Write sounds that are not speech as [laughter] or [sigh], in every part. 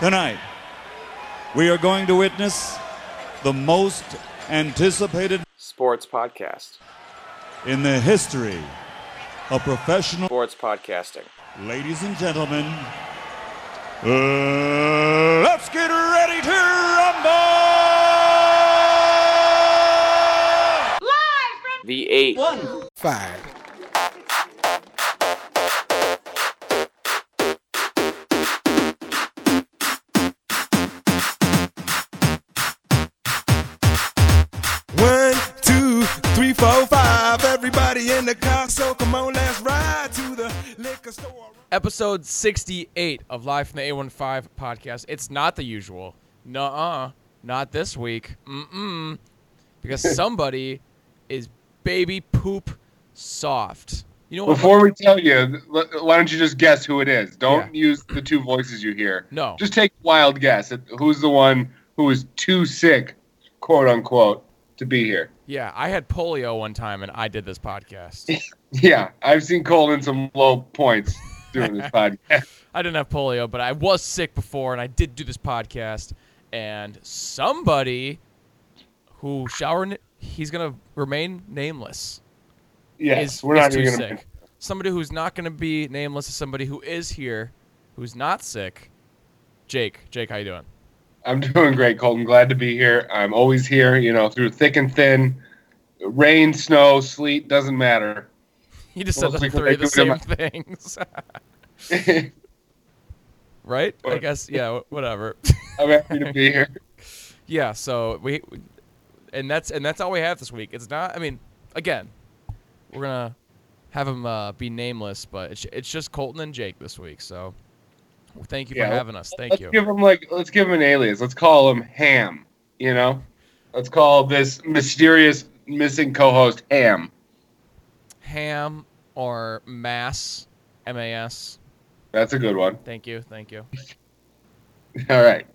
Tonight, we are going to witness the most anticipated Sports podcast. in the history of professional. Sports podcasting. Ladies and gentlemen, uh, let's get ready to rumble! Live from The eight. Five. Everybody in the car, so come on, let's ride to the liquor store. episode 68 of Live from the A15 podcast. It's not the usual. Nuh-uh. Not this week. Mm-mm. Because [laughs] somebody is baby poop soft. You know what? Before we tell you, why don't you just guess who it is? Don't Yeah. use the two voices you hear. No. Just take a wild guess at who's the one who is too sick, quote unquote, to be here. Yeah, I had polio one time and I did this podcast. [laughs] Yeah, I've seen Cole in some low points doing this [laughs] podcast. I didn't have polio, but I was sick before and I did do this podcast. And somebody who showered, he's going to remain nameless. Yes, is, we're not too even gonna. sick. Somebody who's not going to be nameless is somebody who is here, who's not sick. Jake, Jake, how you doing? I'm [laughs] doing great, Colton. Glad to be here. I'm always here, you know, through thick and thin, rain, snow, sleet, doesn't matter. [laughs] You just said the three of the same them- things, [laughs] right? I guess yeah, whatever. I'm happy to be here. yeah, so we, and that's and that's all we have this week. It's not. I mean, again, we're gonna have him uh, be nameless, but it's it's just Colton and Jake this week. So thank you Yeah, for having us. Thank let's you. give him like let's give him an alias. Let's call him Ham. You know, let's call this mysterious missing co-host Ham. Ham or Mass, M A S. That's a good one. Thank you, thank you. [laughs] All right.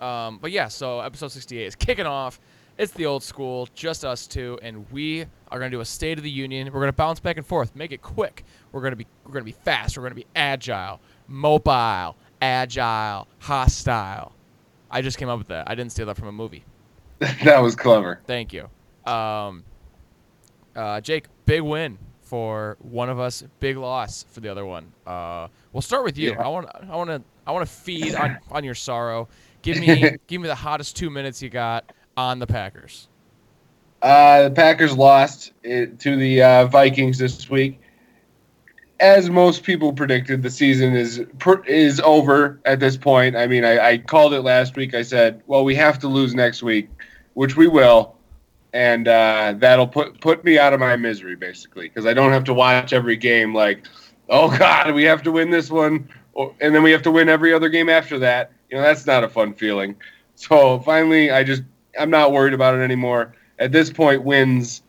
Um, but yeah, so episode 68 is kicking off. It's the old school, just us two, and we are gonna do a State of the Union. We're gonna bounce back and forth, make it quick. We're gonna be we're gonna be fast. We're gonna be agile, mobile, agile, hostile. I just came up with that. I didn't steal that from a movie. [laughs] that was clever. Thank you. Um, uh, Jake, big win for one of us, big loss for the other one. Uh, we'll start with you. Yeah. I want, I want to, I want to feed on, [laughs] on your sorrow. Give me, [laughs] give me the hottest two minutes you got on the Packers. Uh, the Packers lost it to the uh, Vikings this week. As most people predicted, the season is is over at this point. I mean, I, I called it last week. I said, "Well, we have to lose next week," which we will, and uh, that'll put put me out of my misery basically because I don't have to watch every game. Like, oh God, we have to win this one, or, and then we have to win every other game after that. You know, that's not a fun feeling. So finally, I just I'm not worried about it anymore at this point wins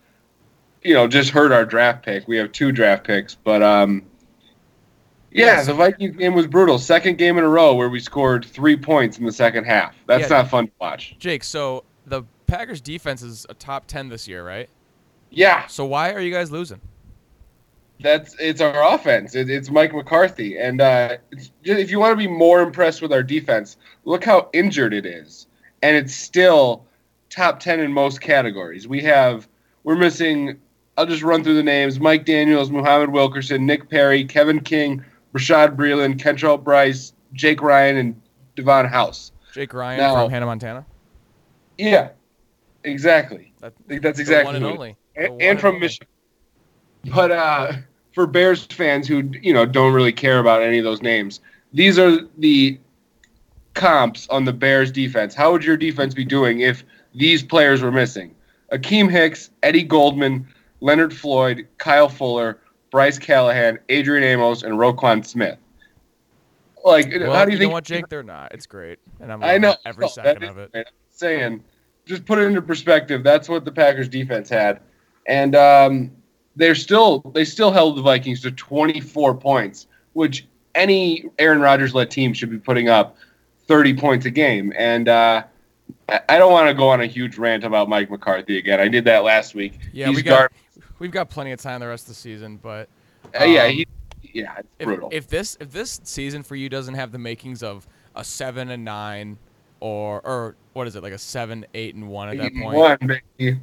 you know just hurt our draft pick. We have two draft picks but um yeah Yes. the vikings game was brutal. Second game in a row where we scored three points in the second half. That's Yeah. not fun to watch. Jake, so the Packers defense is a top ten this year, right? yeah. So why are you guys losing? that's it's our offense. It, it's mike mccarthy. And uh it's just, if you want to be more impressed with our defense look how injured it is. And it's still top 10 in most categories. We have we're missing i'll just run through the names mike daniels muhammad wilkerson nick perry kevin king rashad breeland kentrell brice jake ryan and devon house Jake Ryan No. from Hannah Montana. yeah exactly That, that's exactly one and who it is. only. The and, from only. Michigan. But uh, for Bears fans who you know don't really care about any of those names, these are the comps on the Bears defense. How would your defense be doing if these players were missing? Akiem Hicks, Eddie Goldman, Leonard Floyd, Kyle Fuller, Bryce Callahan, Adrian Amos, and Roquan Smith. Like, Well, how do you, you think? know what, Jake? They're not. It's great, and I'm I know every no, second of it. I'm saying, just put it into perspective. That's what the Packers defense had, and um, they're still they still held the Vikings to 24 points, which any Aaron Rodgers led team should be putting up 30 points a game. And uh, I don't want to go on a huge rant about Mike McCarthy again. I did that last week. Yeah, He's we got we've got plenty of time the rest of the season, but uh, yeah, um, he yeah, it's if, brutal. if this if this season for you doesn't have the makings of a seven and nine or or what is it like a seven eight and one at that point One, baby.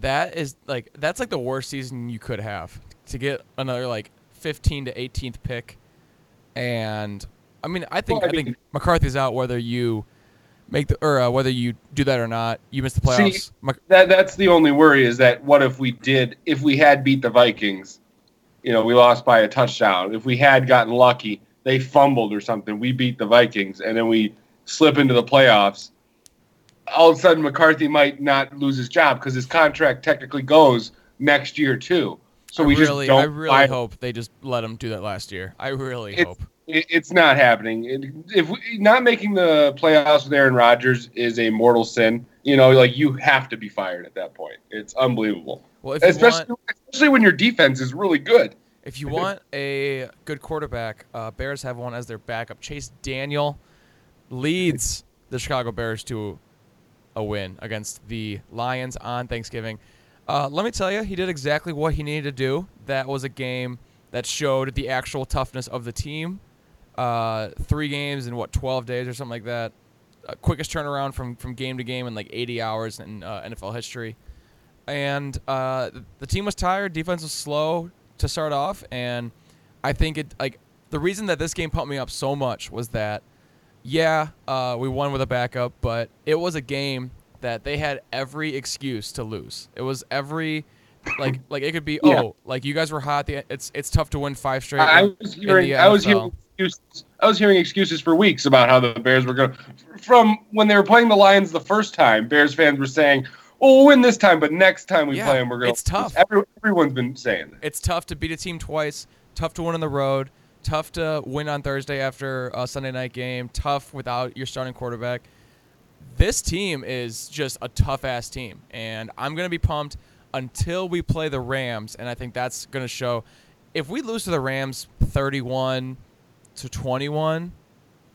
that is like that's like the worst season you could have to get another like 15 to 18th pick and i mean i think Well, I i think mccarthy's out whether you make the or uh, whether you do that or not you miss the playoffs See, That that's the only worry is that what if we did if we had beat the Vikings, you know, we lost by a touchdown. If we had gotten lucky, they fumbled or something, we beat the Vikings, and then we slip into the playoffs. All of a sudden, McCarthy might not lose his job because his contract technically goes next year too. So I we really just don't. i really hope they just let him do that last year i really hope it, it's not happening. It, if we, not making the playoffs with Aaron Rodgers is a mortal sin, you know, like you have to be fired at that point. It's unbelievable, well especially want especially when your defense is really good. If you want a good quarterback, uh, Bears have one as their backup. Chase Daniel leads the Chicago Bears to a win against the Lions on Thanksgiving. Uh, let me tell you, he did exactly what he needed to do. That was a game that showed the actual toughness of the team. Uh, three games in what 12 days or something like that. Uh, quickest turnaround from from game to game in like 80 hours in uh, NFL history and uh, the team was tired. Defense was slow to start off, and I think it like the reason that this game pumped me up so much was that yeah, uh, we won with a backup, but it was a game that they had every excuse to lose. It was every like like it could be Yeah. oh like you guys were hot. The, it's it's tough to win five straight. I in- was in hearing I was NFL. hearing excuses. I was hearing excuses for weeks about how the Bears were going to from when they were playing the Lions the first time. Bears fans were saying, "Oh, we'll win this time, but next time we Yeah, play them, we're going." it's tough. Every, everyone's been saying that. it's tough to beat a team twice. Tough to win on the road. Tough to win on Thursday after a Sunday night game. Tough without your starting quarterback. This team is just a tough ass team, and I'm gonna be pumped until we play the Rams, and I think that's gonna show. If we lose to the Rams 31 to 21,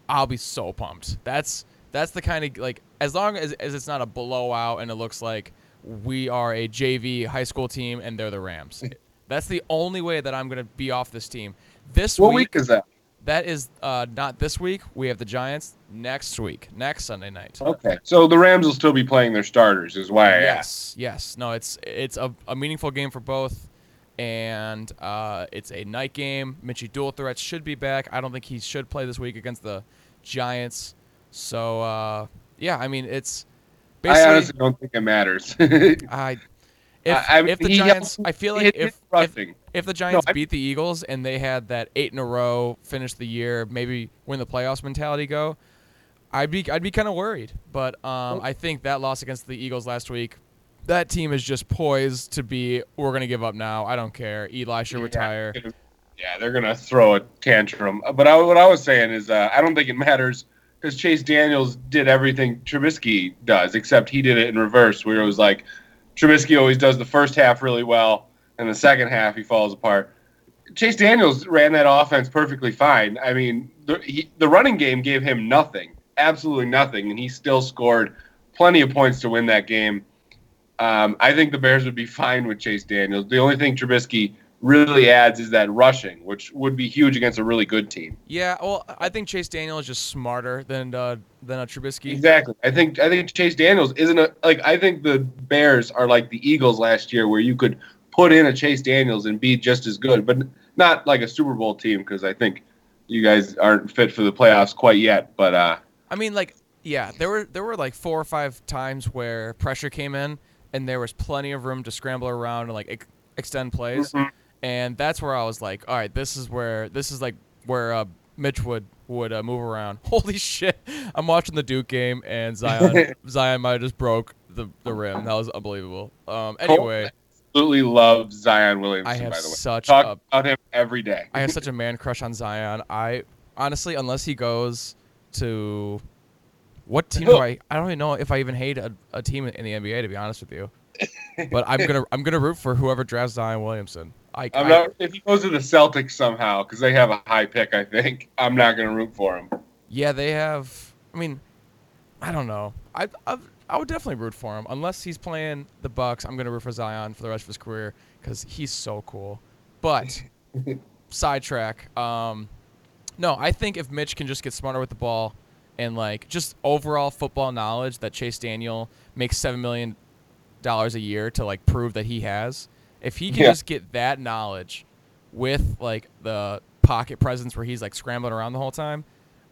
I'll be so pumped. That's that's the kind of like as long as, as it's not a blowout and it looks like we are a JV high school team and they're the Rams. [laughs] That's the only way that I'm gonna be off this team. This What week, week is that? that is uh, not this week. We have the Giants next week, next Sunday night. Okay, so the Rams will still be playing their starters, is why I asked. Yes, yes. No, it's it's a, a meaningful game for both, and uh, it's a night game. Mitchie dual threats should be back. I don't think he should play this week against the Giants. So uh, yeah, I mean it's I honestly don't think it matters. [laughs] I. If, I- mean, if the Giants, I feel like if, if if the Giants I- beat the Eagles and they had that eight in a row finish the year, maybe win the playoffs mentality go, I'd be I'd be kind of worried. But um, I think that loss against the Eagles last week, that team is just poised to be. We're gonna give up now. I don't care. Eli should retire. Yeah, they're gonna throw a tantrum. But I, what I was saying is, uh, I don't think it matters because Chase Daniels did everything Trubisky does, except he did it in reverse, where it was like Trubisky always does the first half really well, and the second half he falls apart. Chase Daniels ran that offense perfectly fine. I mean, the, he, the running game gave him nothing, absolutely nothing, and he still scored plenty of points to win that game. Um, I think the Bears would be fine with Chase Daniels. The only thing Trubisky really adds is that rushing, which would be huge against a really good team. Yeah, well, I think Chase Daniel is just smarter than uh, than a Trubisky. Exactly. I think I think Chase Daniels isn't a like I think the Bears are like the Eagles last year where you could put in a Chase Daniels and be just as good, but not like a Super Bowl team because I think you guys aren't fit for the playoffs quite yet. But uh, I mean, like, yeah, there were there were like four or five times where pressure came in, and there was plenty of room to scramble around and like ex- extend plays, and that's where I was like, all right, this is where this is like where uh, Mitch would would uh, move around. [laughs] Holy shit! I'm watching the Duke game, and Zion [laughs] Zion might have just broke the the rim. That was unbelievable. Um, anyway, absolutely love Zion Williamson. I have by the way, such talk a about him every day. I have such [laughs] a man crush on Zion. I honestly, unless he goes to what team do I? I don't even know if I even hate a, a team in the NBA. To be honest with you, but I'm gonna I'm gonna root for whoever drafts Zion Williamson. I, I'm I- not if he goes to the Celtics somehow because they have a high pick. I think I'm not going to root for him. yeah, they have. I mean, I don't know. I I I would definitely root for him unless he's playing the Bucks. I'm gonna root for Zion for the rest of his career because he's so cool. But [laughs] sidetrack. Um, no, I think if Mitch can just get smarter with the ball and like just overall football knowledge that Chase Daniel makes seven million dollars a year to like prove that he has. If he can Yeah. just get that knowledge with like the pocket presence where he's like scrambling around the whole time,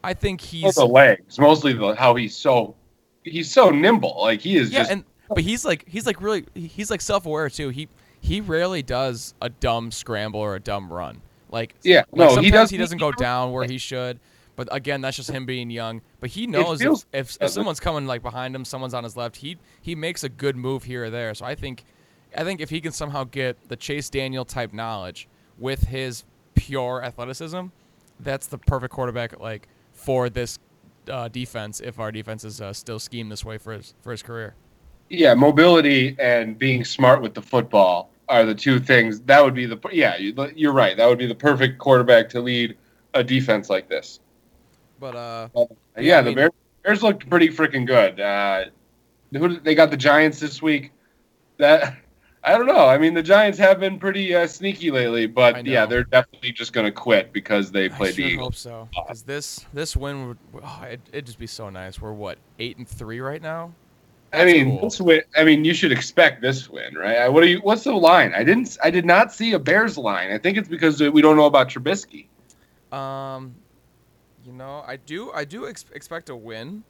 I think he's the legs, mostly the, how he's so he's so nimble. Like he is yeah, just and but he's like he's like really he's like self aware too. He he rarely does a dumb scramble or a dumb run. Like Yeah, like, no, he sometimes does- he doesn't go down where he should. But again, that's just him being young. But he knows feels- if, if, if someone's coming like behind him, someone's on his left, he he makes a good move here or there. So I think I think if he can somehow get the Chase Daniel type knowledge with his pure athleticism, that's the perfect quarterback like for this uh, defense. If our defense is uh, still schemed this way for his for his career. yeah, mobility and being smart with the football are the two things. That would be the yeah. you- You're right. That would be the perfect quarterback to lead a defense like this. But uh, Yeah, Yeah, I the mean- Bears, Bears looked pretty freaking good. Uh, who they got the Giants this week. That I don't know. I mean, the Giants have been pretty uh, sneaky lately, but yeah, they're definitely just going to quit because they I played the sure Eagles. hope so. Because this this win would oh, it, it'd just be so nice. We're what eight and three right now. I mean, cool. this win. I mean, you should expect this win, right? Uh, What are you? What's the line? I didn't. I did not see a Bears line. I think it's because we don't know about Trubisky. Um, you know, I do I do ex- expect a win,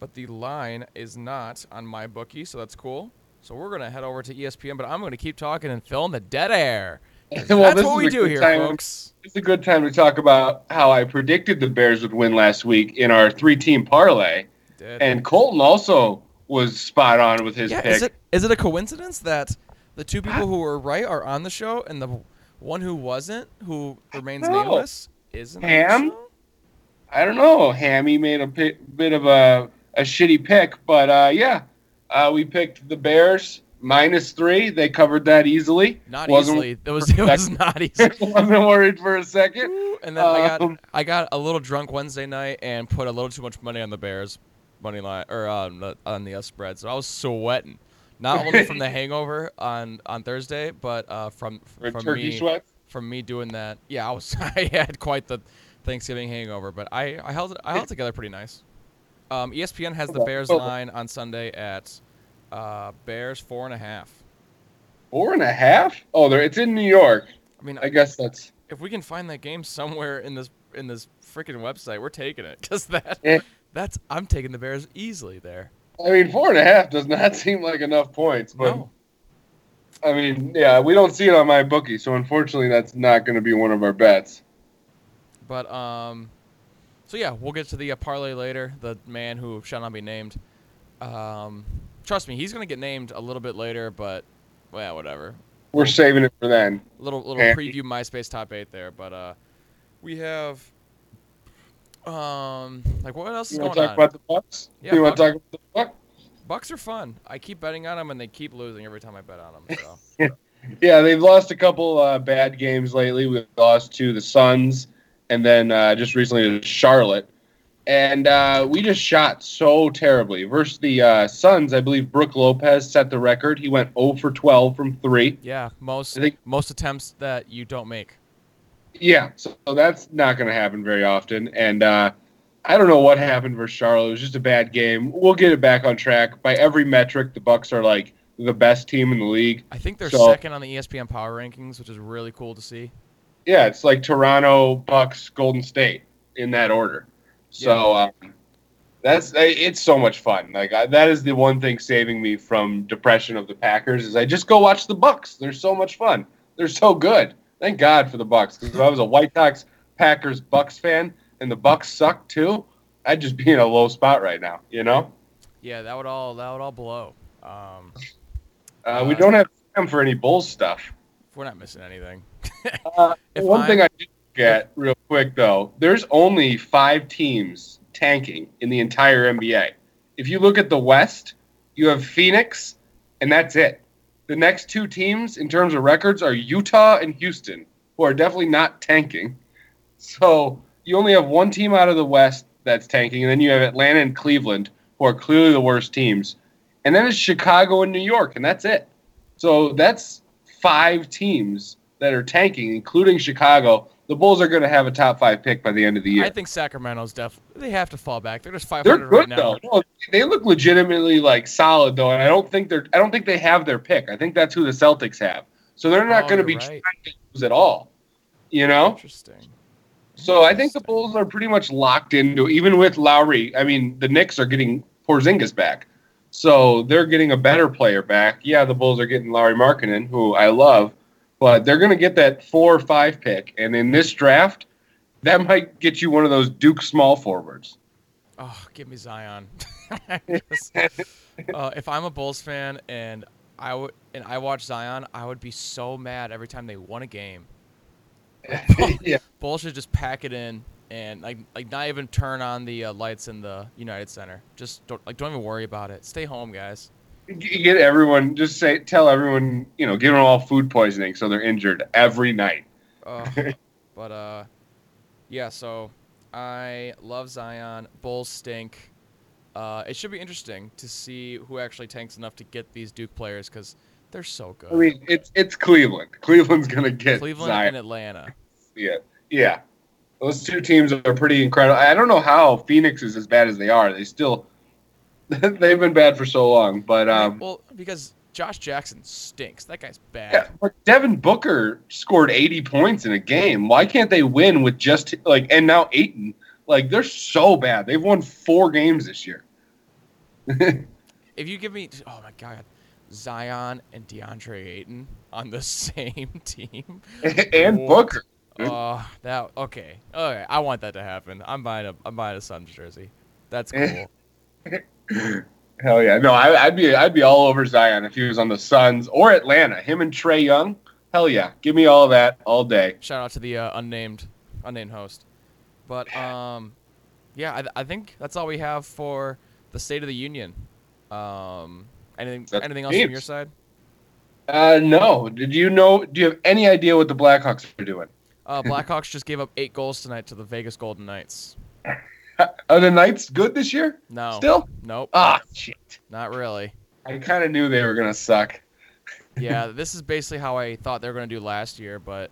but the line is not on my bookie, so that's cool. So we're gonna head over to ESPN, but I'm gonna keep talking and fill in the dead air. [laughs] Well, that's what we do here, time- folks. It's a good time to talk about how I predicted the Bears would win last week in our three-team parlay, Dead. and Colton also was spot on with his yeah, pick. is it is it a coincidence that the two people who were right are on the show and the one who wasn't, who remains nameless, isn't Ham? I don't know. Hammy made a bit of a, a shitty pick, but uh, yeah, uh, we picked the Bears minus three. They covered that easily. Not Wasn't- easily. It was it was not [laughs] easy. I wasn't worried for a second. And then I got Um, I got a little drunk Wednesday night and put a little too much money on the Bears money line or on the on the uh, spread. So I was sweating, not only from the [laughs] hangover on on Thursday, but uh, from from turkey me sweat. from me doing that. Yeah, I was [laughs] I had quite the Thanksgiving hangover, but I I held it I held it together pretty nice. Um, ESPN has the Bears Oh. line on Sunday at uh, Bears four and a half. Four and a half? Oh, there. It's in New York. I mean, I guess that's. if we can find that game somewhere in this in this freaking website, we're taking it [laughs] because that Eh. that's I'm taking the Bears easily there. I mean, four and a half does not [laughs] seem like enough points, but No, I mean, yeah, we don't see it on my bookie, so unfortunately, that's not going to be one of our bets. But um, so yeah, we'll get to the uh, parlay later. The man who shall not be named. Um, trust me, he's gonna get named a little bit later, but well, whatever. We're saving it for then. Little little Okay. preview MySpace top eight there, but uh, we have um like what else is You want going to talk on? about the Bucks? Yeah, you want to talk about the Bucks? Bucks are fun. I keep betting on them and they keep losing every time I bet on them. So. [laughs] Yeah, they've lost a couple uh, bad games lately. We lost to the Suns, and then uh, just recently to Charlotte. And uh, we just shot so terribly versus the uh, Suns. I believe Brooke Lopez set the record. He went 0 for 12 from three. Yeah, most I think- most attempts that you don't make. Yeah, so that's not going to happen very often. And uh, I don't know what happened versus Charlotte. It was just a bad game. We'll get it back on track. By every metric, the Bucks are like the best team in the league. I think they're So- second on the ESPN Power Rankings, which is really cool to see. Yeah, it's like Toronto, Bucks, Golden State in that order. So um, that's it's so much fun. Like I, that is the one thing saving me from depression of the Packers is I just go watch the Bucks. They're so much fun. They're so good. Thank God for the Bucks. Because if I was a White Sox, Packers, Bucks fan, and the Bucks suck too, I'd just be in a low spot right now. You know, Yeah, that would all that would all blow. Um, uh, we Uh, don't have time for any Bulls stuff. we're not missing anything. Uh, one I'm- thing I did get real quick though, there's only five teams tanking in the entire NBA. If you look at the West, you have Phoenix, and that's it. The next two teams in terms of records are Utah and Houston, who are definitely not tanking. So you only have one team out of the West that's tanking, and then you have Atlanta and Cleveland, who are clearly the worst teams. And then it's Chicago and New York, and that's it. So that's five teams that are tanking, including Chicago, the Bulls are going to have a top five pick by the end of the year. I think Sacramento's def. They have to fall back. They're just 500 good right now. though. No, they look legitimately like solid though, and I don't think they're. I don't think they have their pick. I think that's who the Celtics have. So they're not Oh, going to be right. trying to lose at all. You know. Interesting. So I think the Bulls are pretty much locked into even with Lauri. I mean, the Knicks are getting Porzingis back, so they're getting a better player back. Yeah, the Bulls are getting Lauri Markkanen, who I love, but they're going to get that four or five pick, and in this draft, that might get you one of those Duke small forwards. Oh, give me Zion. [laughs] Just- uh, if I'm a Bulls fan and I would and I watch Zion, I would be so mad every time they won a game. [laughs] yeah, Bulls should just pack it in and like like not even turn on the uh, lights in the United Center. Just don't like don't even worry about it. Stay home, guys. Get everyone. Just say, tell everyone, you know, give them all food poisoning, so they're injured every night. Uh, [laughs] but uh, yeah. So I love Zion. Bulls stink. Uh, it should be interesting to see who actually tanks enough to get these Duke players because they're so good. I mean, it's it's Cleveland. Cleveland's gonna get Cleveland Zion. and Atlanta. Yeah, yeah. Those two teams are pretty incredible. I don't know how Phoenix is as bad as they are. They still [laughs] they've been bad for so long, but um, well, because Josh Jackson stinks. That guy's bad. yeah, but Devin Booker scored 80 points in a game. Why can't they win with just like and now Ayton? Like they're so bad. They've won four games this year. [laughs] If you give me, oh my God, Zion and DeAndre Ayton on the [laughs] same team. and What? Booker. Oh, that okay. Okay, I want that to happen. I'm buying a I'm buying a Suns jersey. That's cool. Hell yeah. No, I, I'd be I'd be all over Zion if he was on the Suns or Atlanta. Him and Trae Young. Hell yeah. Give me all of that all day. Shout out to the uh, unnamed unnamed host. But um, yeah, I, I think that's all we have for the State of the Union. Um, anything That's anything else from your side? Uh no. Did you know do you have any idea what the Blackhawks are doing? Uh, Blackhawks just gave up eight goals tonight to the Vegas Golden Knights. [laughs] Are the Knights good this year? No, Still? nope, Ah, shit. not really. I kind of knew they were gonna suck. [laughs] yeah, this is basically how I thought they were going to do last year, but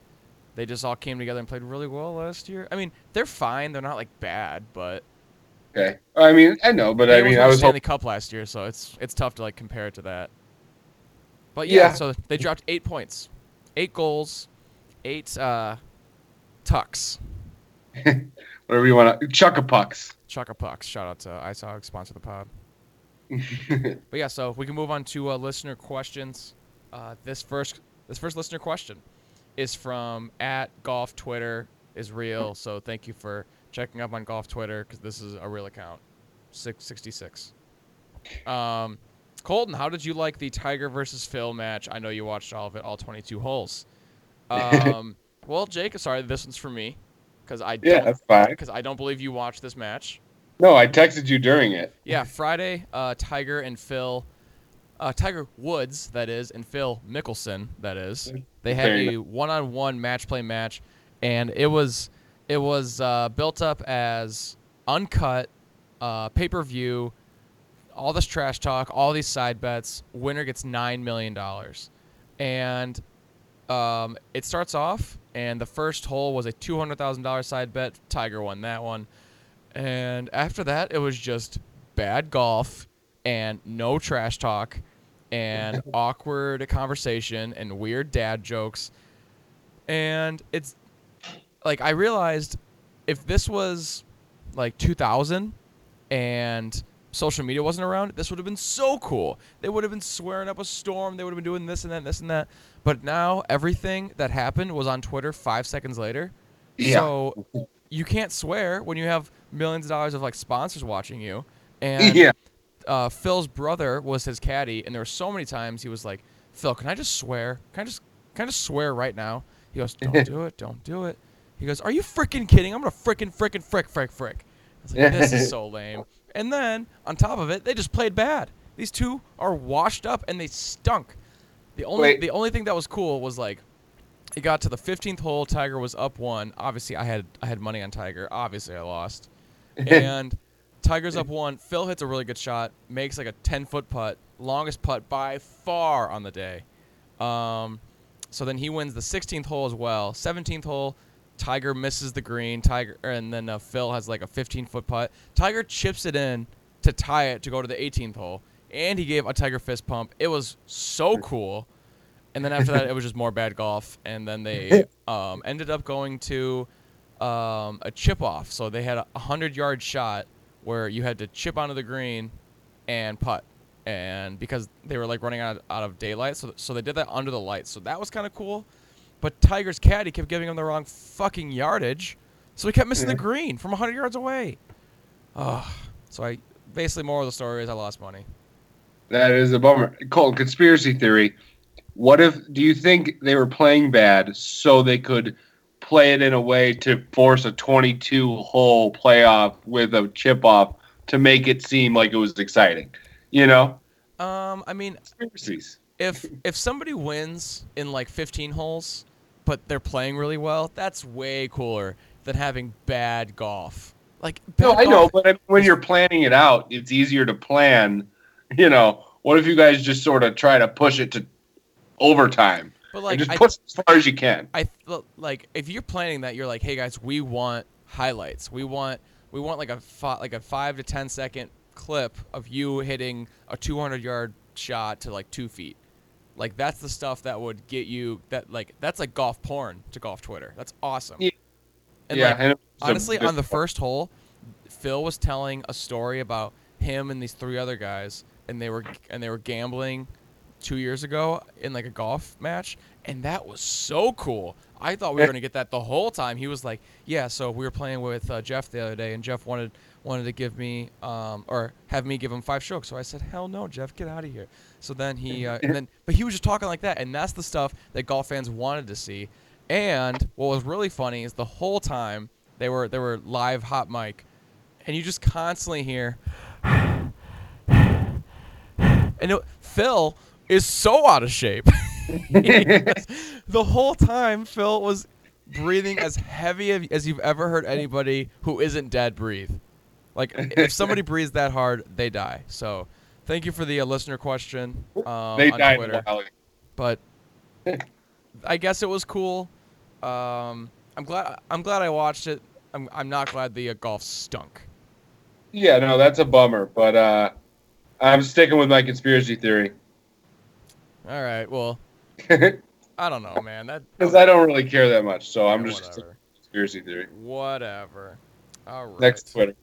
they just all came together and played really well last year. I mean, they're fine. They're not like bad, but Okay. I mean, I know, but I mean, I the was Stanley hoping. Cup last year, so it's it's tough to like compare it to that. But yeah, Yeah. so they dropped eight points, eight goals, eight uh, tucks, [laughs] Whatever you want to. Chuck a pucks. chucker pucks. Shout out to ISOG, sponsor the pod. [laughs] But yeah, so we can move on to uh, listener questions. Uh, this first this first listener question is from at golf Twitter is real. So thank you for checking up on golf Twitter because this is a real account. Six sixty six. Um, Colton, how did you like the Tiger versus Phil match? I know you watched all of it, all twenty two holes. [laughs] Um, well, Jake, sorry, this one's for me because I yeah, don't that's fine. because I don't believe you watched this match. No, I texted you during it. Yeah, Friday, uh, Tiger and Phil, uh, Tiger Woods, that is, and Phil Mickelson, that is. They had Very a one-on-one match play match, and it was it was uh, built up as uncut, uh, pay-per-view, all this trash talk, all these side bets. Winner gets nine million dollars, and um, it starts off, and the first hole was a two hundred thousand dollar side bet. Tiger won that one. And after that, it was just bad golf and no trash talk and [laughs] awkward conversation and weird dad jokes. And it's like I realized if this was like 2000 and social media wasn't around, this would have been so cool. They would have been swearing up a storm. They would have been doing this and that, and this and that. But now everything that happened was on Twitter five seconds later. Yeah. So you can't swear when you have millions of dollars of like sponsors watching you. And yeah. uh, Phil's brother was his caddy, and there were so many times he was like, "Phil, can I just swear? Can I just can I just swear right now?" He goes, "Don't do it, don't do it." He goes, "Are you freaking kidding? I'm gonna freaking freaking frick frick frick." I was like, "This is so [laughs] lame." And then on top of it, they just played bad. These two are washed up, and they stunk. The only Wait. the only thing that was cool was like, it got to the 15th hole. Tiger was up one. Obviously, I had I had money on Tiger. Obviously, I lost. [laughs] And Tiger's up one. Phil hits a really good shot, makes like a 10 foot putt, longest putt by far on the day. Um, so then he wins the 16th hole as well. 17th hole, Tiger misses the green. Tiger, and then uh, Phil has like a 15 foot putt. Tiger chips it in to tie it to go to the 18th hole, and he gave a Tiger fist pump. It was so cool. And then after that, it was just more bad golf. And then they um, ended up going to um, a chip off. So they had a 100 yard shot where you had to chip onto the green and putt. And because they were like running out, out of daylight, so, so they did that under the lights. So that was kind of cool. But Tiger's caddy kept giving him the wrong fucking yardage. So he kept missing the green from 100 yards away. Oh, so I basically, more of the story is I lost money. That is a bummer. Colton, conspiracy theory. What if do you think they were playing bad so they could play it in a way to force a 22 hole playoff with a chip off to make it seem like it was exciting? You know, Um, I mean, conspiracies. if if somebody wins in like 15 holes, but they're playing really well, that's way cooler than having bad golf. Like No, I know, but when you're planning it out, it's easier to plan. [laughs] You know, what if you guys just sort of try to push it to overtime but like just I, push as far as you can? I like if you're planning that, you're like, hey guys, we want highlights. We want we want like a fi- like a five to ten second clip of you hitting a 200 yard shot to like two feet. Like that's the stuff that would get you that like that's like golf porn to golf Twitter. That's awesome. Yeah. And yeah, like, and it was a honestly, on the first hole, Phil was telling a story about him and these three other guys, and they were and they were gambling two years ago in like a golf match, and that was so cool. I thought we were gonna get that the whole time. He was like, "Yeah." So we were playing with uh, Jeff the other day, and Jeff wanted wanted to give me um, or have me give him five strokes. So I said, "Hell no, Jeff, get out of here." So then he uh, and then but he was just talking like that, and that's the stuff that golf fans wanted to see. And what was really funny is the whole time they were they were live hot mic, and you just constantly hear. And it, Phil is so out of shape. [laughs] the whole time, Phil was breathing as heavy as- you've ever heard anybody who isn't dead breathe. Like if somebody [laughs] breathes that hard, they die. So, thank you for the uh, listener question um, they on died Twitter. But [laughs] I guess it was cool. Um, I'm glad. I'm glad I watched it. I'm. I'm not glad the uh, golf stunk. Yeah, no, that's a bummer, but uh, I'm sticking with my conspiracy theory All right. Well, [laughs] I don't know, man. That. I don't really care that much. So I'm just whatever. conspiracy theory. Whatever. All right. Next Twitter.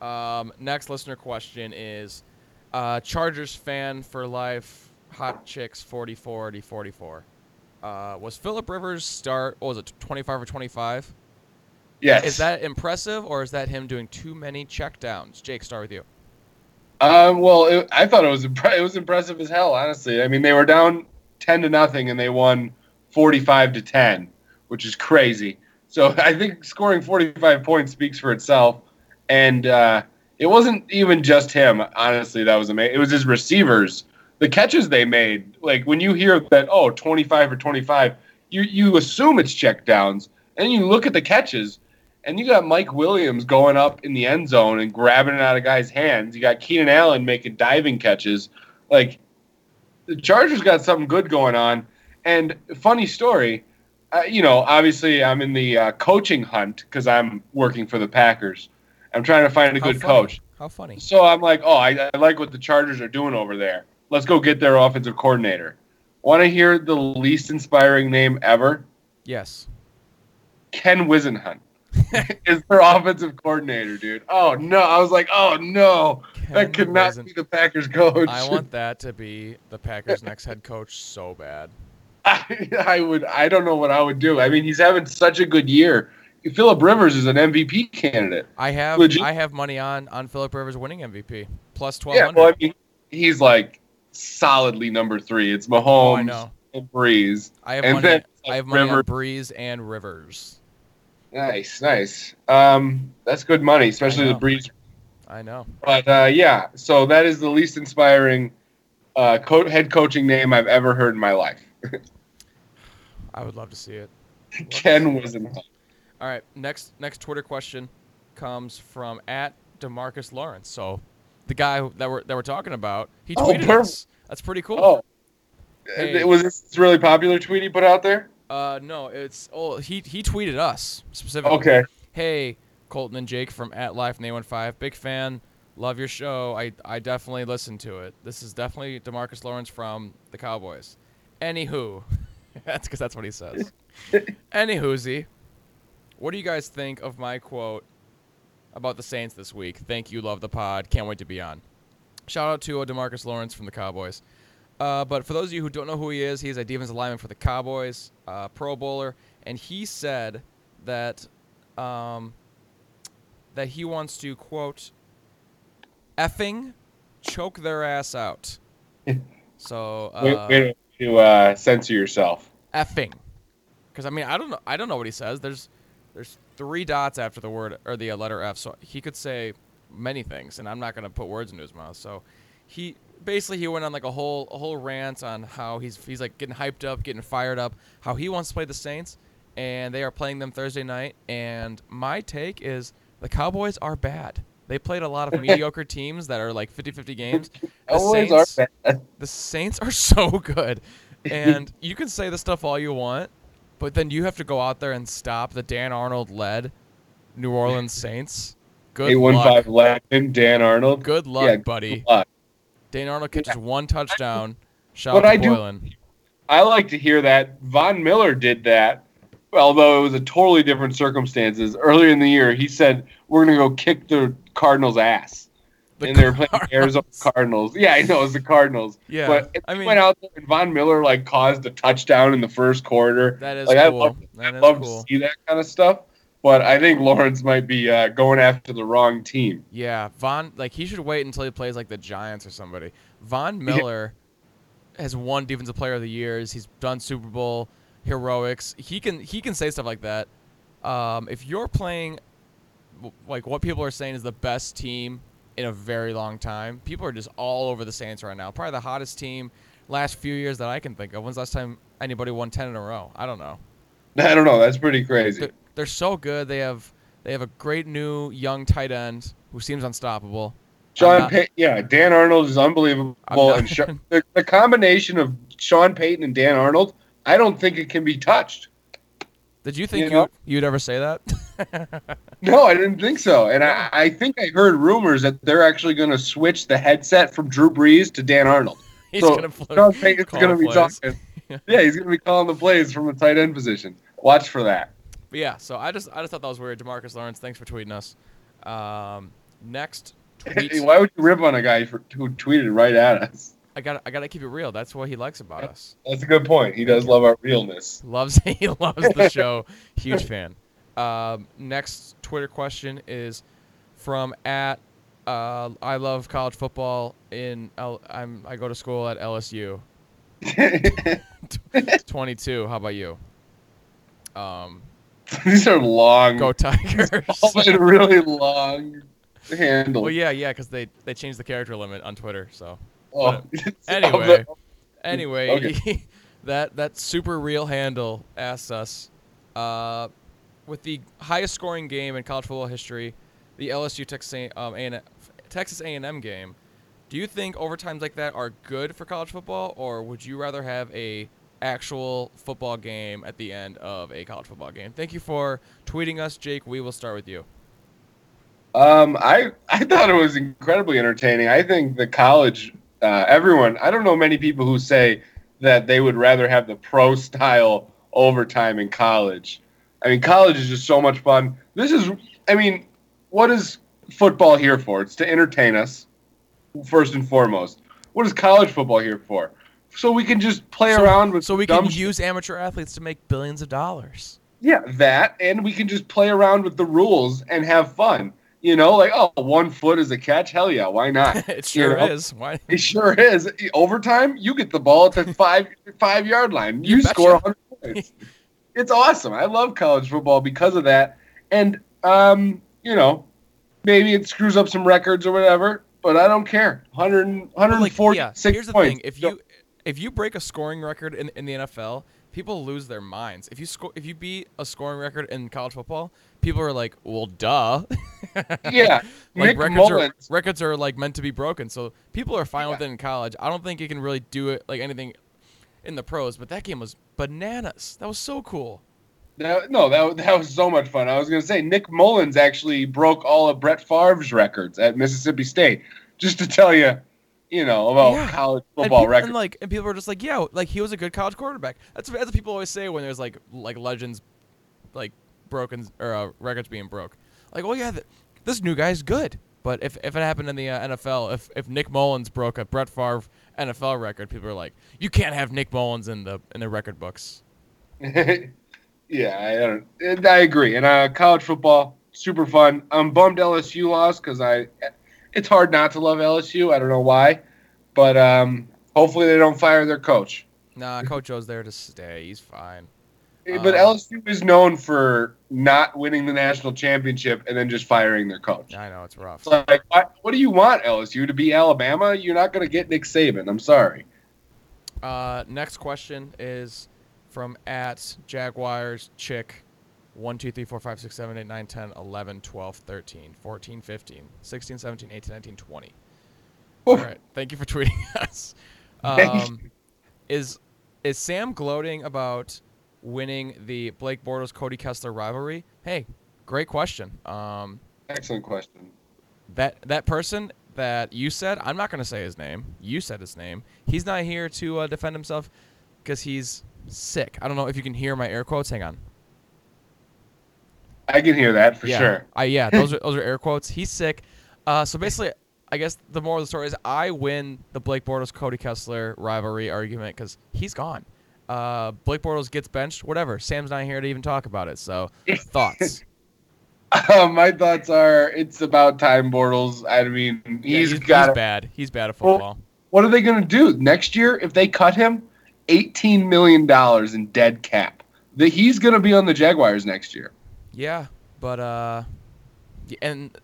Um, next listener question is, uh, Chargers fan for life, hot chicks 44 to 44. Uh, was Philip Rivers start? What was it 25 or 25? Yes. Is that impressive or is that him doing too many checkdowns? Jake, start with you. Um, well, it, I thought it was impre- it was impressive as hell. Honestly, I mean, they were down ten to nothing and they won forty-five to ten, which is crazy. So [laughs] I think scoring forty-five points speaks for itself. And uh, it wasn't even just him. Honestly, that was amazing. It was his receivers, the catches they made. Like when you hear that, oh, 25 or twenty-five, you you assume it's check downs, and you look at the catches. And you got Mike Williams going up in the end zone and grabbing it out of guys' hands. You got Keenan Allen making diving catches. Like the Chargers got something good going on. And funny story, uh, you know, obviously I'm in the uh, coaching hunt because I'm working for the Packers. I'm trying to find a How good funny. coach. How funny. So I'm like, oh, I, I like what the Chargers are doing over there. Let's go get their offensive coordinator. Want to hear the least inspiring name ever? Yes. Ken Whisenhunt [laughs] is their offensive coordinator, dude. Oh no! I was like, oh no, that Ken could not be the Packers coach. I want that to be the Packers' next head coach so bad. [laughs] I, I would. I don't know what I would do. I mean, he's having such a good year. Philip Rivers is an MVP candidate. I have Legit- I have money on on Philip Rivers winning MVP plus twelve Yeah, well, I mean, he's like solidly number three. It's Mahomes Oh, I know. and Brees. I have and money. then, I have money on Brees and Rivers. Nice, nice. Um, that's good money, especially the. Brees. I know. But uh, yeah, so that is the least inspiring uh, co- head coaching name I've ever heard in my life. [laughs] I would love to see it. Ken Whisenhunt. All right, next next Twitter question comes from at Demarcus Lawrence. So, the guy that we're that we're talking about, he Oh, tweeted perfect. us. That's pretty cool. Oh, Hey. Was this really popular tweet he put out there? Uh, no, it's oh he he tweeted us specifically. Okay. Hey, Colton and Jake from at Life Nine Five, big fan, love your show. I I definitely listen to it. This is definitely Demarcus Lawrence from the Cowboys. Anywho, [laughs] that's because that's what he says. [laughs] Anywhoozy, what do you guys think of my quote about the Saints this week? Thank you, love the pod. Can't wait to be on. Shout out to uh, Demarcus Lawrence from the Cowboys. Uh, but for those of you who don't know who he is, he's a defensive lineman for the Cowboys, uh, Pro Bowler, and he said that um, that he wants to quote effing choke their ass out. [laughs] so uh, Wait, wait to uh, censor yourself. effing, because I mean I don't know I don't know what he says. There's there's three dots after the word or the letter F, so he could say many things, and I'm not gonna put words into his mouth. So he basically he went on like a whole a whole rant on how he's he's like getting hyped up, getting fired up, how he wants to play the Saints, and they are playing them Thursday night. And my take is the Cowboys are bad. They played a lot of [laughs] mediocre teams that are like 50-50 games. [laughs] The Always are Saints, bad. the Saints are [laughs] so good. And you can say the stuff all you want, but then you have to go out there and stop the Dan Arnold led New Orleans Saints. Good Eight one luck. five Dan Arnold. Good luck, Yeah, buddy. good luck. Dan Arnold catches one touchdown. Shout What out to I do- I like to hear that. Von Miller did that, although it was a totally different circumstances. Earlier in the year, he said we're gonna go kick the Cardinals' ass, The and they were playing Arizona Cardinals. Yeah, I know it was the Cardinals. Yeah, but I mean- went out there and Von Miller like caused a touchdown in the first quarter. That is like I cool. love, That I love cool. to see that kind of stuff. But I think Lawrence might be uh, going after the wrong team. Yeah, Von like he should wait until he plays like the Giants or somebody. Von Miller has won defensive player of the years. He's done Super Bowl heroics. He can he can say stuff like that. Um, if you're playing like what people are saying is the best team in a very long time, people are just all over the Saints right now. Probably the hottest team last few years that I can think of. When's the last time anybody won ten in a row? I don't know. [laughs] I don't know. That's pretty crazy. They're, they're so good. They have they have a great new young tight end who seems unstoppable. Sean not- yeah, Dan Arnold is unbelievable, and Sha- [laughs] the, the combination of Sean Payton and Dan Arnold, I don't think it can be touched. Did you think You know? you'd ever say that? [laughs] No, I didn't think so, and I, I think I heard rumors that they're actually going to switch the headset from Drew Brees to Dan Arnold. [laughs] He's so gonna Sean Payton's call going to be plays. talking. Yeah, he's going to be calling the plays from the tight end position. Watch for that. But yeah, so I just I just thought that was weird. Demarcus Lawrence, thanks for tweeting us. Um, next [laughs] tweet, Why would you rip on a guy for, who tweeted right at us? I got I got to keep it real. That's what he likes about us. That's a good point. He does love our realness. Loves [laughs] he loves the [laughs] show. Huge fan. Um, next Twitter question is from at uh, I love college football in L- I'm I go to school at LSU. 22. How about you? Um, [laughs] These are long. go Tigers. [laughs] and really long handle. well, yeah, yeah, because they they changed the character limit on Twitter. So Oh, [laughs] anyway, anyway, Okay. that that super real handle asks us, uh, with the highest scoring game in college football history, the LSU Texas um, A&M, Texas A&M game. Do you think overtimes like that are good for college football, or would you rather have a actual football game at the end of a college football game? Thank you for tweeting us, Jake. We will start with you. Um, I I thought it was incredibly entertaining. I think the college, uh, everyone. I don't know many people who say that they would rather have the pro style overtime in college. I mean, college is just so much fun. This is, I mean, what is football here for? It's to entertain us, first and foremost. What is college football here for? So we can just play So- around with so we can shit. use amateur athletes to make billions of dollars. Yeah, that, and we can just play around with the rules and have fun. You know, like oh, one foot is a catch. Hell yeah, why not? [laughs] it You sure know? is. Why? It sure is. Overtime, you get the ball at the [laughs] five five yard line. You You, score 100 points. [laughs] It's awesome. I love college football because of that. And um, you know, maybe it screws up some records or whatever, but I don't care. 100, But, like, yeah, here's the points. thing: if you if you break a scoring record in, in the NFL, people lose their minds. If you score, if you beat a scoring record in college football, people are like, "Well, duh." [laughs] yeah, [laughs] like Nick records are records are like meant to be broken, so people are fine with it in college. I don't think you can really do it like anything. in the pros, but that game was bananas. That was so cool. That, no, that, that was so much fun. I was going to say Nick Mullens actually broke all of Brett Favre's records at Mississippi State. Just to tell you, you know, about Yeah. college And football peop- records. And like, and people were just like, yeah, like he was a good college quarterback. That's, that's what people always say when there's like like legends, like broken or uh, records being broke. Like, oh yeah, th- this new guy's good. But if, if it happened in the uh, NFL, if if Nick Mullens broke a Brett Favre NFL record, people are like, you can't have Nick Mullens in the in the record books. [laughs] yeah, I don't. I agree. And uh, college football, super fun. I'm bummed LSU lost because I. It's hard not to love LSU. I don't know why, but um, hopefully they don't fire their coach. Nah, Coach O's there to stay. He's fine. Eh, But Um, LSU is known for not winning the national championship and then just firing their coach. I know it's rough. It's like, what, what do you want, LSU? To be Alabama? You're not going to get Nick Saban. I'm sorry. Uh, next question is from at Jaguars chick 1, 2, 3, 4, 5, 6, 7, 8, 9, 10, 11, 12, 13, 14, 15, 16, 17, 18, 19, 20. All right. Thank you for [laughs] tweeting us. Thank you. Um, is is Sam gloating about winning the Blake Bortles Cody Kessler rivalry? Hey, great question. Um, Excellent question. that that person that you said, I'm not going to say his name. You said his name. He's not here to uh, defend himself because he's sick. I don't know if you can hear my air quotes. Hang on. I can hear that for yeah. sure. I yeah, those are those are air quotes. He's sick. Uh, so basically, I guess the moral of the story is I win the Blake Bortles Cody Kessler rivalry argument because he's gone. Uh, Blake Bortles gets benched. Whatever. Sam's not here to even talk about it. So [laughs] thoughts? Uh, my thoughts are it's about time, Bortles. I mean, Yeah, he's he's, got. he's bad. He's bad at football. what are they going to do next year if they cut him? $18 million in dead cap. That he's going to be on the Jaguars next year. Yeah, but uh, and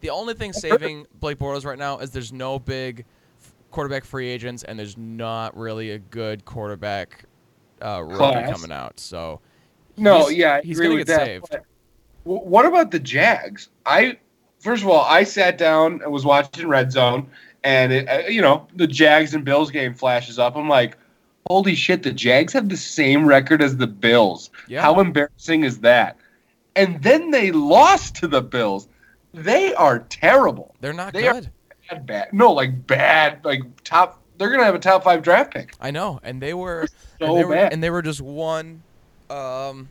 the only thing saving Blake Bortles right now is there's no big quarterback free agents, and there's not really a good quarterback uh, rookie coming out. So No, he's- yeah, I he's gonna get that. saved. what about the Jags? I first of all, I sat down and was watching Red Zone, and it, uh, you know the Jags and Bills game flashes up. I'm like, holy shit! The Jags have the same record as the Bills. Yeah. How embarrassing is that? And then they lost to the Bills. They are terrible. They're not They good. Bad, bad. No, like bad, like top. They're gonna have a top five draft pick. I know, and they were So and they were, bad. and they were just one, um,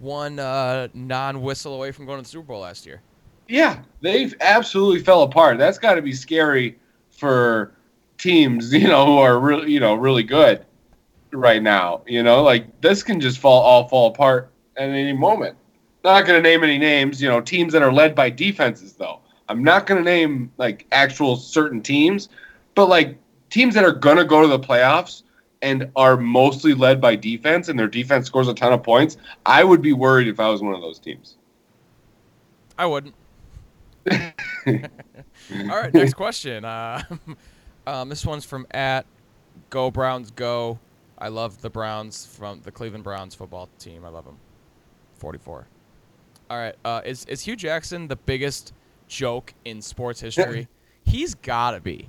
one uh, non-whistle away from going to the Super Bowl last year. Yeah, they've absolutely fell apart. That's got to be scary for teams, [laughs] you know, who are really, you know, really good right now. You know, like this can just fall all fall apart at any moment. Not going to name any names, you know, teams that are led by defenses though. I'm not going to name like actual certain teams, but like teams that are going to go to the playoffs and are mostly led by defense and their defense scores a ton of points. I would be worried if I was one of those teams. I wouldn't. [laughs] All right, next question. Uh, [laughs] um, this one's from at Go Browns Go. I love the Browns from the Cleveland Browns football team. I love them. 44. All right, uh, is is Hue Jackson the biggest joke in sports history? He's gotta be.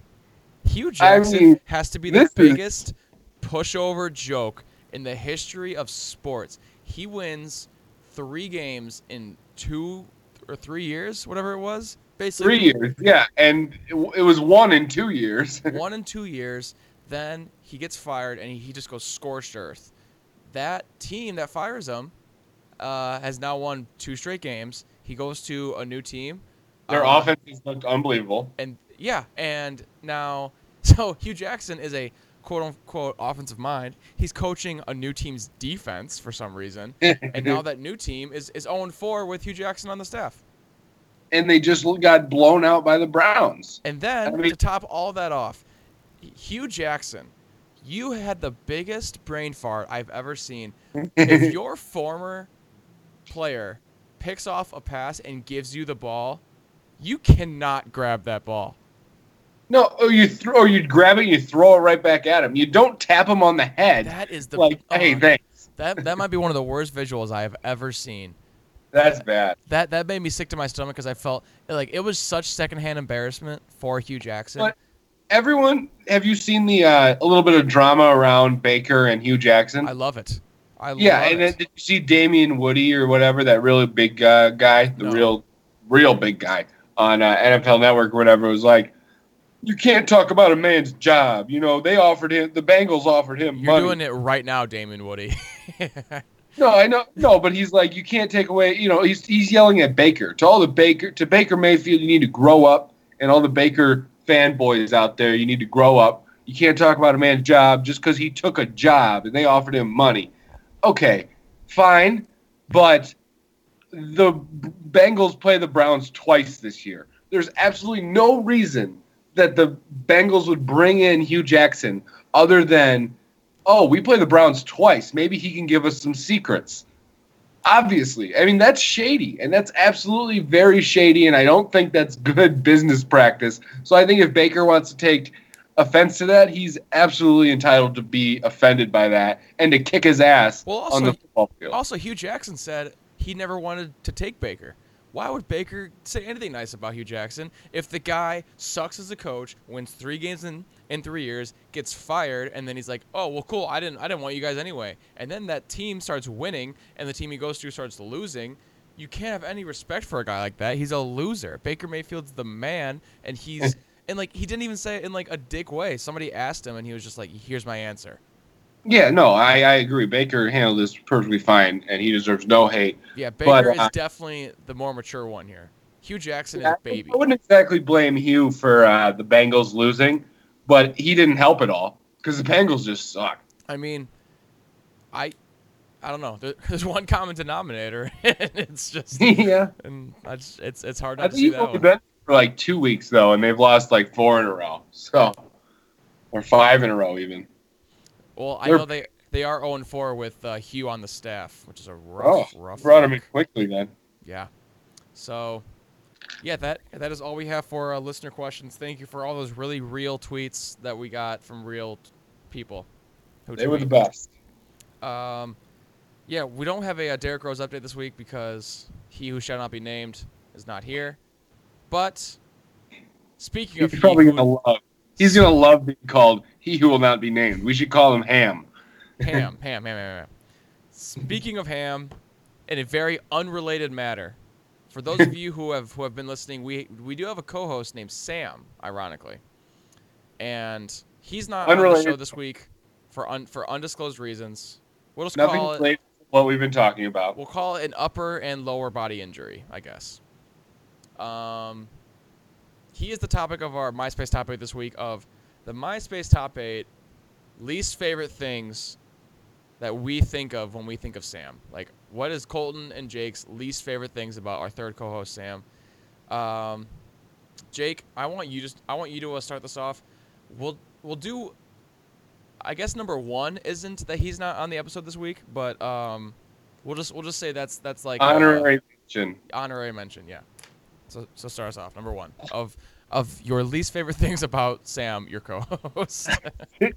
Hue Jackson mean, has to be the this is- biggest pushover joke in the history of sports. He wins three games in two or three years, whatever it was. Basically, Three years, yeah, and it, w- it was one in two years. [laughs] one in two years. Then he gets fired and he, he just goes scorched earth. That team that fires him uh, has now won two straight games. He goes to a new team. Their uh, offense has looked unbelievable. and yeah, and now [laughs] so Hue Jackson is a quote unquote offensive mind. He's coaching a new team's defense for some reason, [laughs] and now that new team is is 0 4 with Hue Jackson on the staff. and they just got blown out by the Browns. And then I mean- to top all that off, Hue Jackson, you had the biggest brain fart I've ever seen. if [laughs] your former player picks off a pass and gives you the ball, you cannot grab that ball. No, or you throw, or you grab it, you throw it right back at him. You don't tap him on the head. That is the like, hey, oh, thanks. that that might be one of the worst visuals I have ever seen. That's bad. That that made me sick to my stomach because I felt like it was such secondhand embarrassment for Hue Jackson. But everyone, have you seen the uh, a little bit of drama around Baker and Hue Jackson? I love it. I yeah, and it. then did you see Damien Woody or whatever that really big uh, guy, the No. real, real big guy on uh, NFL Network or whatever was like, you can't talk about a man's job. You know, they offered him, the Bengals offered him You're money. doing it right now, Damon Woody. [laughs] No, I know, no, but he's like, you can't take away. You know, he's he's yelling at Baker to all the Baker to Baker Mayfield. You need to grow up, and all the Baker fanboys out there, you need to grow up. You can't talk about a man's job just because he took a job and they offered him money. Okay, fine, but the Bengals play the Browns twice this year. There's absolutely no reason that the Bengals would bring in Hue Jackson other than oh, we play the Browns twice. Maybe he can give us some secrets. Obviously, I mean that's shady, and that's absolutely very shady, and I don't think that's good [laughs] business practice. So I think if Baker wants to take offense to that, he's absolutely entitled to be offended by that and to kick his ass Well, also- on the football field. also, Hue Jackson said he never wanted to take Baker. Why would Baker say anything nice about Hue Jackson if the guy sucks as a coach, wins three games in, in three years, gets fired, and then he's like, "Oh, well, cool. I didn't I didn't want you guys anyway." And then that team starts winning, and the team he goes to starts losing. You can't have any respect for a guy like that. He's a loser. Baker Mayfield's the man, and he's [laughs] and like he didn't even say it in like a dick way. Somebody asked him, and he was just like, "Here's my answer." Yeah, no, I, I agree. Baker handled this perfectly fine, and he deserves no hate. Yeah, But, Baker uh, is definitely the more mature one here. Hue Jackson is I- baby. I wouldn't exactly blame Hue for uh, the Bengals losing, but he didn't help at all because the Bengals just suck. I mean, I, I don't know. There- [laughs] There's one common denominator, [laughs] and it's just, [laughs] yeah, and I just, it's it's hard I to see that one. been for like two weeks though, and they've lost like four in a row, so or five in a row even. Well, I they're- know they they are 0 4 with uh, Hue on the staff, which is a rough, Oh, rough. brought him in quickly then. Yeah. So, yeah, that that is all we have for uh, listener questions. Thank you for all those really real tweets that we got from real t- people. Who They were the best. Um, yeah, we don't have a, uh Derrick Rose update this week because he who shall not be named is not here. But speaking of He's he probably who- gonna love. He's gonna love being called "He Who Will Not Be Named." We should call him Ham. ham, [laughs] ham, ham, ham, ham. Speaking of ham, in a very unrelated matter, for those of [laughs] you who have who have been listening, we we do have a co-host named Sam, ironically, and he's not on the show this week for un, for undisclosed reasons. We'll just Nothing call it. what we've been talking about. We'll call it an upper and lower body injury, I guess. Um, he is the topic of our MySpace top eight this week of the MySpace top eight least favorite things that we think of when we think of Sam. Like, what is Colton and Jake's least favorite things about our third co-host Sam? Um, Jake, I want you just I want you to uh, start this off. We'll we'll do. I guess number one isn't that he's not on the episode this week, but um, we'll just we'll just say that's that's like uh, Honorary mention. honorary mention, yeah. So so start us off. Number one of of your least favorite [laughs] things about Sam, your co-host. [laughs]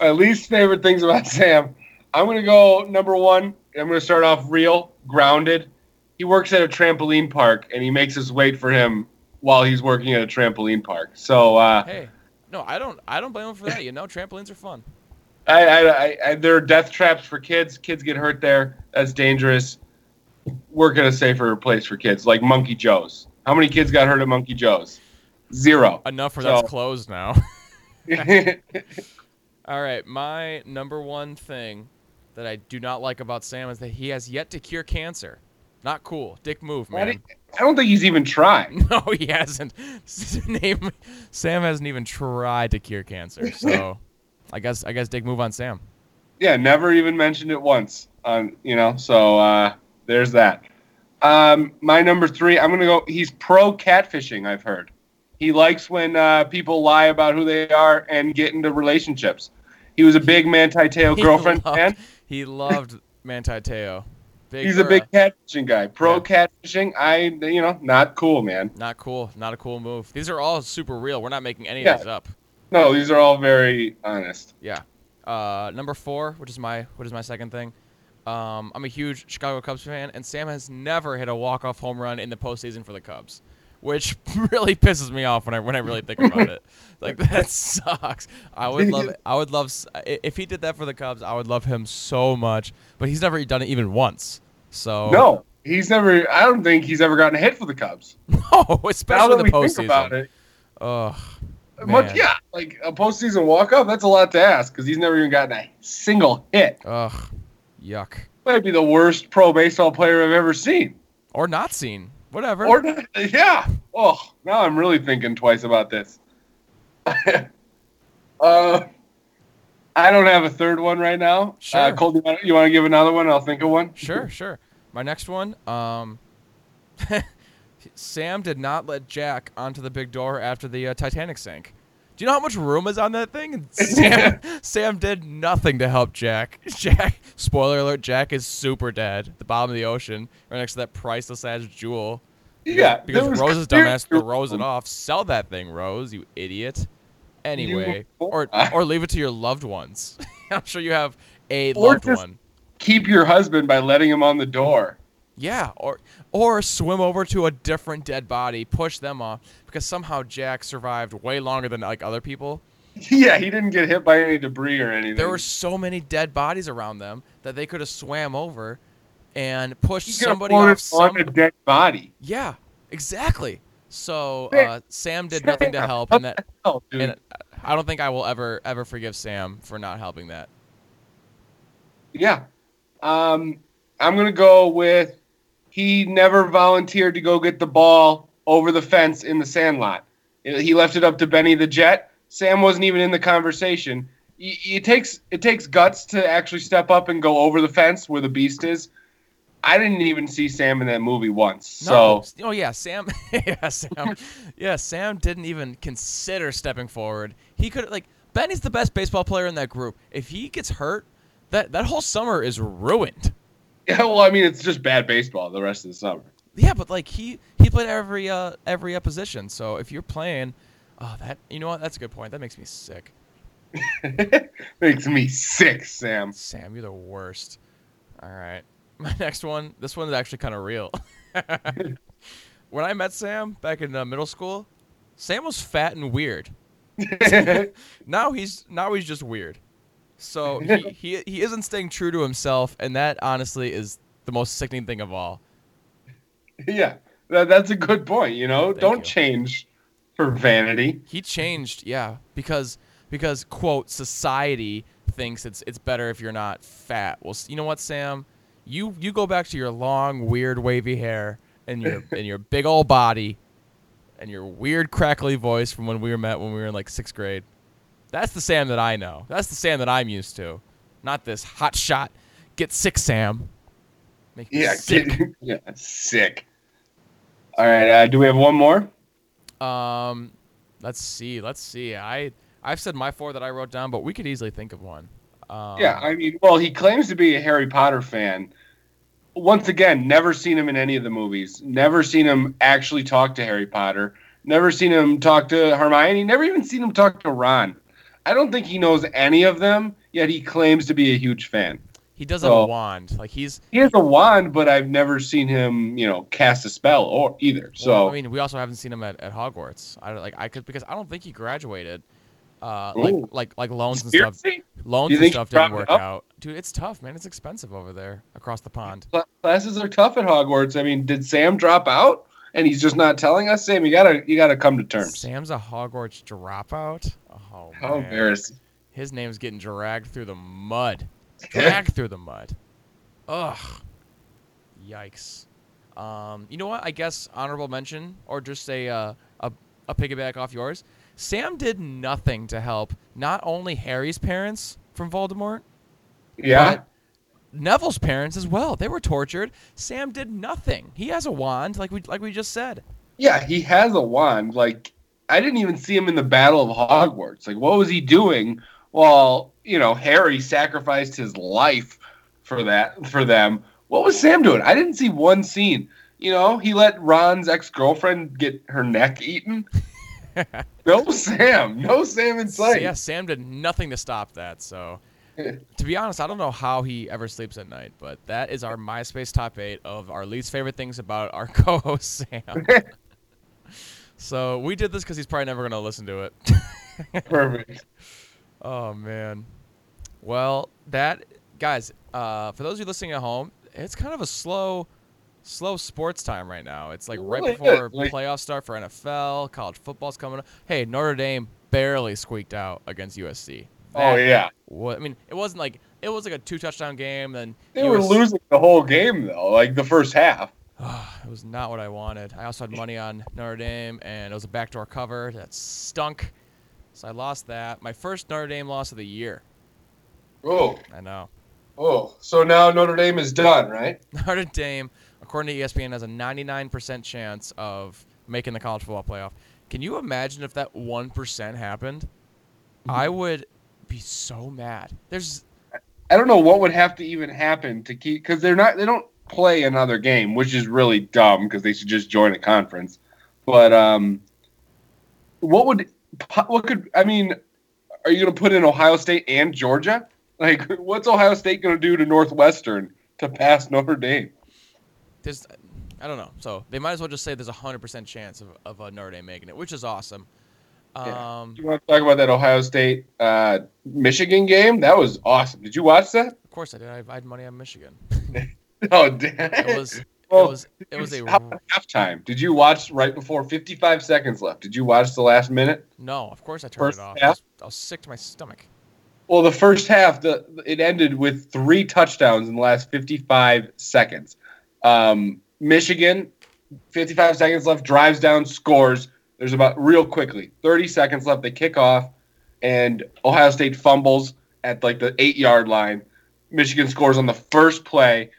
My least favorite things about Sam. I'm gonna go number one. I'm gonna start off real, grounded. He works at a trampoline park, and he makes us wait for him while he's working at a trampoline park. So uh, hey, no, I don't I don't blame him for that. You know, trampolines are fun. [laughs] I, I, I, I, there are death traps for kids. Kids get hurt there. That's dangerous. Work at a safer place for kids, like Monkey Joe's. How many kids got hurt at Monkey Joe's? Zero. Enough for So- that's closed now. [laughs] [laughs] All right, my number one thing that I do not like about Sam is that he has yet to cure cancer. Not cool. Dick move, man. did- I don't think he's even trying. [laughs] No, he hasn't. Name Sam hasn't even tried to cure cancer. So, I guess I guess Dick move on Sam. Yeah, never even mentioned it once. On you know, so uh, there's that. Um, my number three, I'm gonna go. He's pro catfishing. I've heard. He likes when uh, people lie about who they are and get into relationships. He was a big Manti Te'o [laughs] girlfriend loved- fan. He loved Manti Te'o. Big He's a big catfishing guy. Pro catfishing. I, you know, not cool, man. Not cool. Not a cool move. These are all super real. We're not making any Yeah. of these up. No, these are all very honest. Yeah. Uh, number four, which is my which is my second thing. Um, I'm a huge Chicago Cubs fan, and Sam has never hit a walk-off home run in the postseason for the Cubs, which [laughs] really pisses me off when I when I really think about it. [laughs] Like that sucks. I would love I would love if he did that for the Cubs. I would love him so much, but he's never done it even once. So No, he's never. I don't think he's ever gotten a hit for the Cubs. [laughs] no, Now especially that the we postseason. think about it, Ugh, much man. yeah, like a postseason walk off. That's a lot to ask because he's never even gotten a single hit. Ugh, yuck. Might be the worst pro baseball player I've ever seen. Or not seen. Whatever. Or not, yeah. Oh, now I'm really thinking twice about this. [laughs] uh, I don't have a third one right now. Sure. Uh, you want, you want to give another one? I'll think of one. Sure, [laughs] sure. My next one, um, [laughs] Sam did not let Jack onto the big door after the uh, Titanic sank. Do you know how much room is on that thing? [laughs] Sam, Sam did nothing to help Jack. [laughs] Jack, spoiler alert, Jack is super dead at the bottom of the ocean, right next to that priceless ass jewel. Yeah, Because was Rose's clear- dumbass throws it off. Sell that thing, Rose, you idiot. Anyway, You- or [laughs] or leave it to your loved ones. I'm sure you have a Or loved one. Keep your husband by letting him on the door. Yeah, or or swim over to a different dead body, push them off because somehow Jack survived way longer than like other people. [laughs] Yeah, he didn't get hit by any debris or anything. There were so many dead bodies around them that they could have swam over and pushed He somebody off. Some, on a dead body. yeah, exactly. So Sam- uh, Sam did nothing to [laughs] help, and that hell, and I don't think I will ever ever forgive Sam for not helping that. Yeah. Um, I'm gonna go with he never volunteered to go get the ball over the fence in the sandlot. He left it up to Benny the Jet. Sam wasn't even in the conversation. It takes it takes guts to actually step up and go over the fence where the beast is. I didn't even see Sam in that movie once. No. So oh yeah, Sam. [laughs] yeah, Sam. yeah, Sam didn't even consider stepping forward. He could like Benny's the best baseball player in that group. If he gets hurt, that that whole summer is ruined. [laughs] yeah, well, I mean, it's just bad baseball the rest of the summer. Yeah, but like he he played every uh every uh, position. So if you're playing, oh that you know what that's a good point. That makes me sick. [laughs] Makes me sick, Sam. Sam, you're the worst. All right. [laughs] My next one, this one is actually kind of real. when I met Sam back in uh, middle school, Sam was fat and weird. now he's now he's just weird. So [laughs] he, he he isn't staying true to himself, and that honestly is the most sickening thing of all. Yeah, that, that's a good point. You know, Thank don't you. change for vanity. He changed, yeah, because because quote society thinks it's it's better if you're not fat. Well, you know what, Sam, you you go back to your long, weird, wavy hair and your [laughs] and your big old body, and your weird, crackly voice from when we were met when we were in like sixth grade. That's the Sam that I know. That's the Sam that I'm used to, not this hot shot, get sick Sam. Make Yeah, sick. kid- [laughs] yeah, sick. All right, uh, do we have one more? Um, let's see. Let's see. I I've said my four that I wrote down, but we could easily think of one. Um, yeah, I mean, well, he claims to be a Harry Potter fan. Once again, never seen him in any of the movies. Never seen him actually talk to Harry Potter. Never seen him talk to Hermione. Never even seen him talk to Ron. I don't think he knows any of them. Yet he claims to be a huge fan. he does have a wand. Like he's. He has a wand, but I've never seen him, you know, cast a spell or either. So well, I mean, we also haven't seen him at, at Hogwarts. I don't like. I could because I don't think he graduated. Uh, like Ooh. like like loans and stuff. Loans and stuff didn't work out. Dude, it's tough, man. It's expensive over there across the pond. Classes are tough at Hogwarts. I mean, did Sam drop out and he's just not telling us? Sam, you gotta you gotta come to terms. Sam's a Hogwarts dropout. Oh How man. embarrassing. His name's getting dragged through the mud. [laughs] Dragged through the mud. Ugh. Yikes. Um, you know what? I guess honorable mention, or just a, uh, a a piggyback off yours. Sam did nothing to help not only Harry's parents from Voldemort, Yeah. Neville's parents as well. They were tortured. Sam did nothing. He has a wand, like we like we just said. Yeah, he has a wand. Like I didn't even see him in the Battle of Hogwarts. Like what was he doing while, you know, Harry sacrificed his life for that for them? What was Sam doing? I didn't see one scene. You know, he let Ron's ex-girlfriend get her neck eaten. [laughs] no Sam. No Sam in So, yeah, Sam did nothing to stop that. So, to be honest, I don't know how he ever sleeps at night, but that is our MySpace top eight of our least favorite things about our [laughs] co-host Sam. [laughs] So we did this because he's probably never gonna listen to it. [laughs] Perfect. oh man. Well, that guys, uh, for those of you listening at home, it's kind of a slow, slow sports time right now. It's like right before. Like- playoffs start for NFL. College football's coming up. Hey, Notre Dame barely squeaked out against USC. Oh yeah, wa- I mean, it wasn't like it was like a two touchdown game. Then they were US losing the whole game though, like the first half. [sighs] it was not what I wanted. I also had money on Notre Dame, and it was a backdoor cover that stunk. So I lost that. My first Notre Dame loss of the year. Oh, I know. oh. So now Notre Dame is done, right? [laughs] Notre Dame, according to ESPN, has a 99% chance of making the college football playoff. Can you imagine if that 1% happened? Mm-hmm. I would be so mad. There's I don't know what would have to even happen to keep because they're not they don't play another game, which is really dumb because they should just join a conference. But um, what would what could I mean? Are you going to put in Ohio State and Georgia? Like, [laughs] what's Ohio State going to do to Northwestern to pass Notre Dame? there's I don't know. So they might as well just say there's a 100% chance of, of uh, Notre Dame making it, which is awesome. Yeah. Um, Do you want to talk about that Ohio State uh, Michigan game? That was awesome. Did you watch that? of course I did. I, I had money on Michigan. [laughs] Oh, damn. It was it was it was a How about halftime. Did you watch right before 55 seconds left? Did you watch the last minute? no. Of course I turned First it off. I was, I was sick to my stomach. Well, the first half, the it ended with three touchdowns in the last 55 seconds. Um, Michigan, 55 seconds left, drives down, scores. There's about real quickly 30 seconds left. They kick off, and Ohio State fumbles at like the eight yard line. Michigan scores on the first play,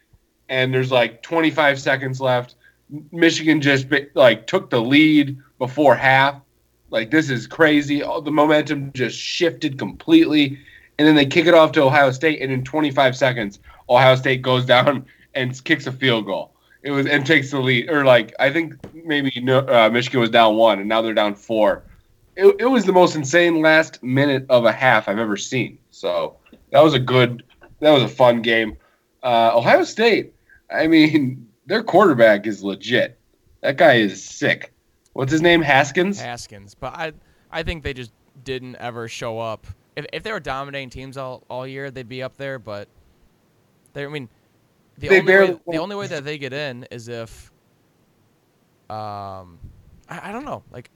and there's like 25 seconds left. Michigan just like took the lead before half. Like this is crazy. All the momentum just shifted completely, and then they kick it off to Ohio State, and in 25 seconds, Ohio State goes [laughs] down and kicks a field goal. It was and takes the lead, or like I think maybe uh, Michigan was down one, and now they're down four. It, it was the most insane last minute of a half I've ever seen. So that was a good, that was a fun game. Uh, Ohio State, I mean, [laughs] their quarterback is legit. That guy is sick. What's his name? Haskins. Haskins, but I I think they just didn't ever show up. If, if they were dominating teams all, all year, they'd be up there. But they, I mean, the They only barely- way, the only way that they get in is if, um, I, I don't know, like,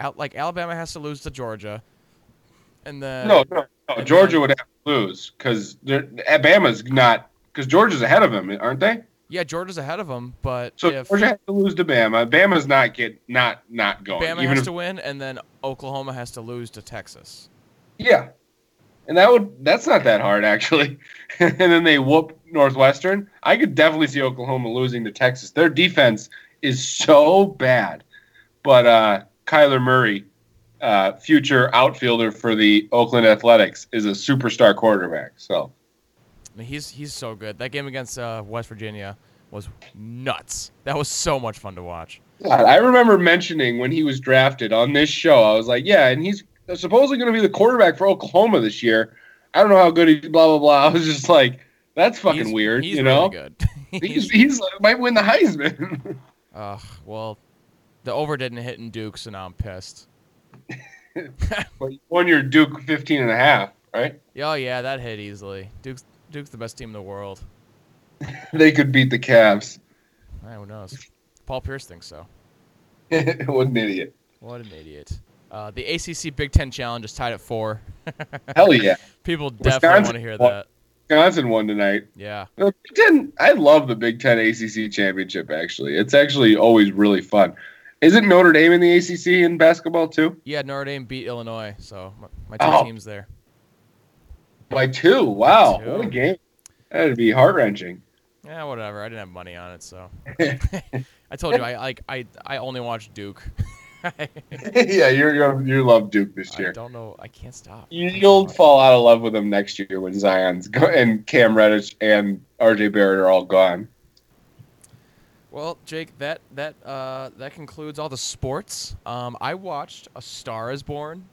Al, like Alabama has to lose to Georgia, and then No, no, no. Georgia would have to lose because Alabama's not because Georgia's ahead of them, aren't they? yeah, Georgia's ahead of them. But So if Georgia has to lose to Bama. Bama's not get not not going. Bama even has if, to win, and then Oklahoma has to lose to Texas. yeah, and that would that's not that hard actually. [laughs] and then they whoop Northwestern. I could definitely see Oklahoma losing to Texas. Their defense is so bad, but uh, Kyler Murray, uh, future outfielder for the Oakland Athletics, is a superstar quarterback. So. I mean, he's he's so good. That game against uh, West Virginia was nuts. That was so much fun to watch. God, I remember mentioning when he was drafted on this show. I was like, "Yeah, and he's supposedly going to be the quarterback for Oklahoma this year." I don't know how good he. Blah blah blah. [laughs] I was just like, "That's fucking He's- weird," He's you know. really good. [laughs] He's he's might win the Heisman. [laughs] Ugh, well, the over didn't hit in Duke, so now I'm pissed. [laughs] but you won your Duke 15 and a half, right? Oh yeah, that hit easily. Duke's Duke's the best team in the world. They could beat the Cavs. Eh, who knows? Paul Pierce thinks so. what an idiot! What an idiot. Uh, the ACC Big Ten Challenge is tied at four. Hell yeah! People definitely Wisconsin want to hear that. Wisconsin won tonight. Yeah. Big Ten, I love the Big Ten ACC championship. Actually, it's actually always really fun. Isn't Notre Dame in the ACC in basketball too? Yeah, Notre Dame beat Illinois, so my, my two Oh. teams there. By two. Wow, Two. what a game! That'd be heart wrenching. Yeah, whatever. I didn't have money on it, so. [laughs] [laughs] I told you, I like I I only watch Duke. [laughs] [laughs] Yeah, you're, you're you love Duke this year. I don't know. I can't stop. You, you'll fall out of love with them next year when Zion's go- and Cam Reddish and RJ Barrett are all gone. Well, Jake, that that uh, that concludes all the sports. Um, I watched A Star Is Born.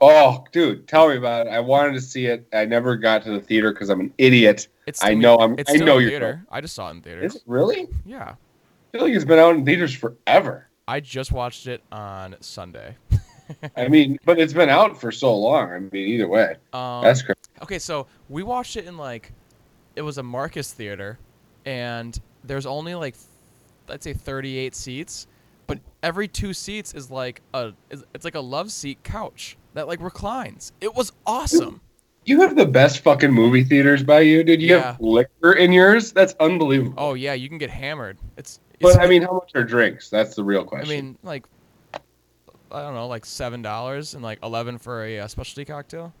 Oh, dude, tell me about it. I wanted to see it. I never got to the theater because I'm an idiot. It's I know I'm- It's I know in you're theater. I just saw it in theaters. Is it really? Yeah. I feel like it's been out in theaters forever. I just watched it on Sunday. I mean, but it's been out for so long. I mean, either way, Um, that's crazy. Okay, so we watched it in like, it was a Marcus theater, and there's only like, let's say 38 seats, but every two seats is like a, it's like a love seat couch that like reclines. It was awesome. You have the best fucking movie theaters by you, dude. You Yeah. have liquor in yours. That's unbelievable. Oh yeah, you can get hammered. It's but I mean, how much are drinks? That's the real question. I mean like, I don't know, like seven dollars and like eleven for a uh, specialty cocktail.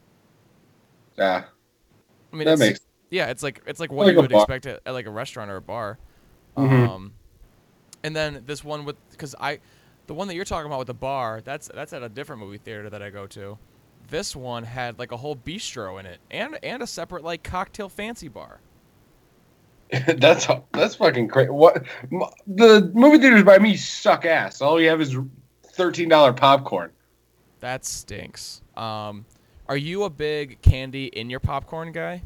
yeah, I mean, that it's, makes. Yeah, it's like it's like what Like you would bar. expect at, at like a restaurant or a bar. Mhm. Um, and then this one with because I, the one that you're talking about with the bar, that's that's at a different movie theater that I go to. This one had like a whole bistro in it and and a separate like cocktail fancy bar. [laughs] that's that's fucking crazy. What the movie theaters by me suck ass. All you have is thirteen dollar popcorn. That stinks. Um, are you a big candy in your popcorn guy?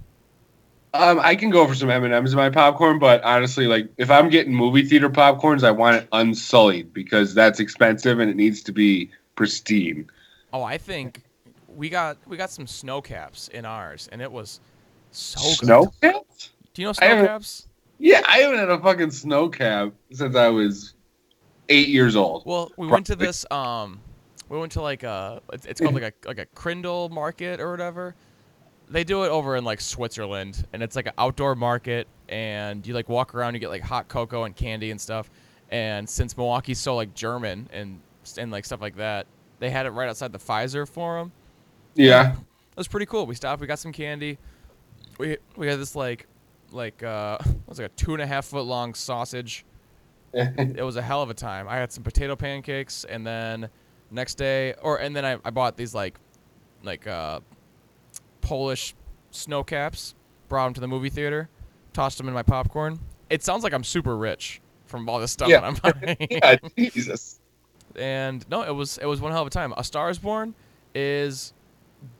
Um, I can go for some M and M's in my popcorn, but honestly, like if I'm getting movie theater popcorns, I want it unsullied because that's expensive and it needs to be pristine. Oh, I think we got we got some snow caps in ours, and it was so good. Caps? Do you know snow caps? Yeah, I haven't had a fucking snow cap since I was eight years old. Well, we went to this. Um, we went to like a. It's, it's called like a like a Crindle market or whatever. They do it over in like Switzerland, and it's like an outdoor market, and you like walk around, you get like hot cocoa and candy and stuff. And since Milwaukee's so like German and and like stuff like that, they had it right outside the Fiserv Forum. Yeah. It was pretty cool. We stopped. We got some candy. We we had this like like uh [laughs] it was like a two and a half foot long sausage [laughs] it was a hell of a time. I had some potato pancakes, and then next day, or and then I, I bought these like like uh, Polish snow caps. Brought them to the movie theater, tossed them in my popcorn. It sounds like I'm super rich from all this stuff Yeah. that I'm [laughs] buying. yeah, Jesus. and no, it was it was one hell of a time. A Star is Born is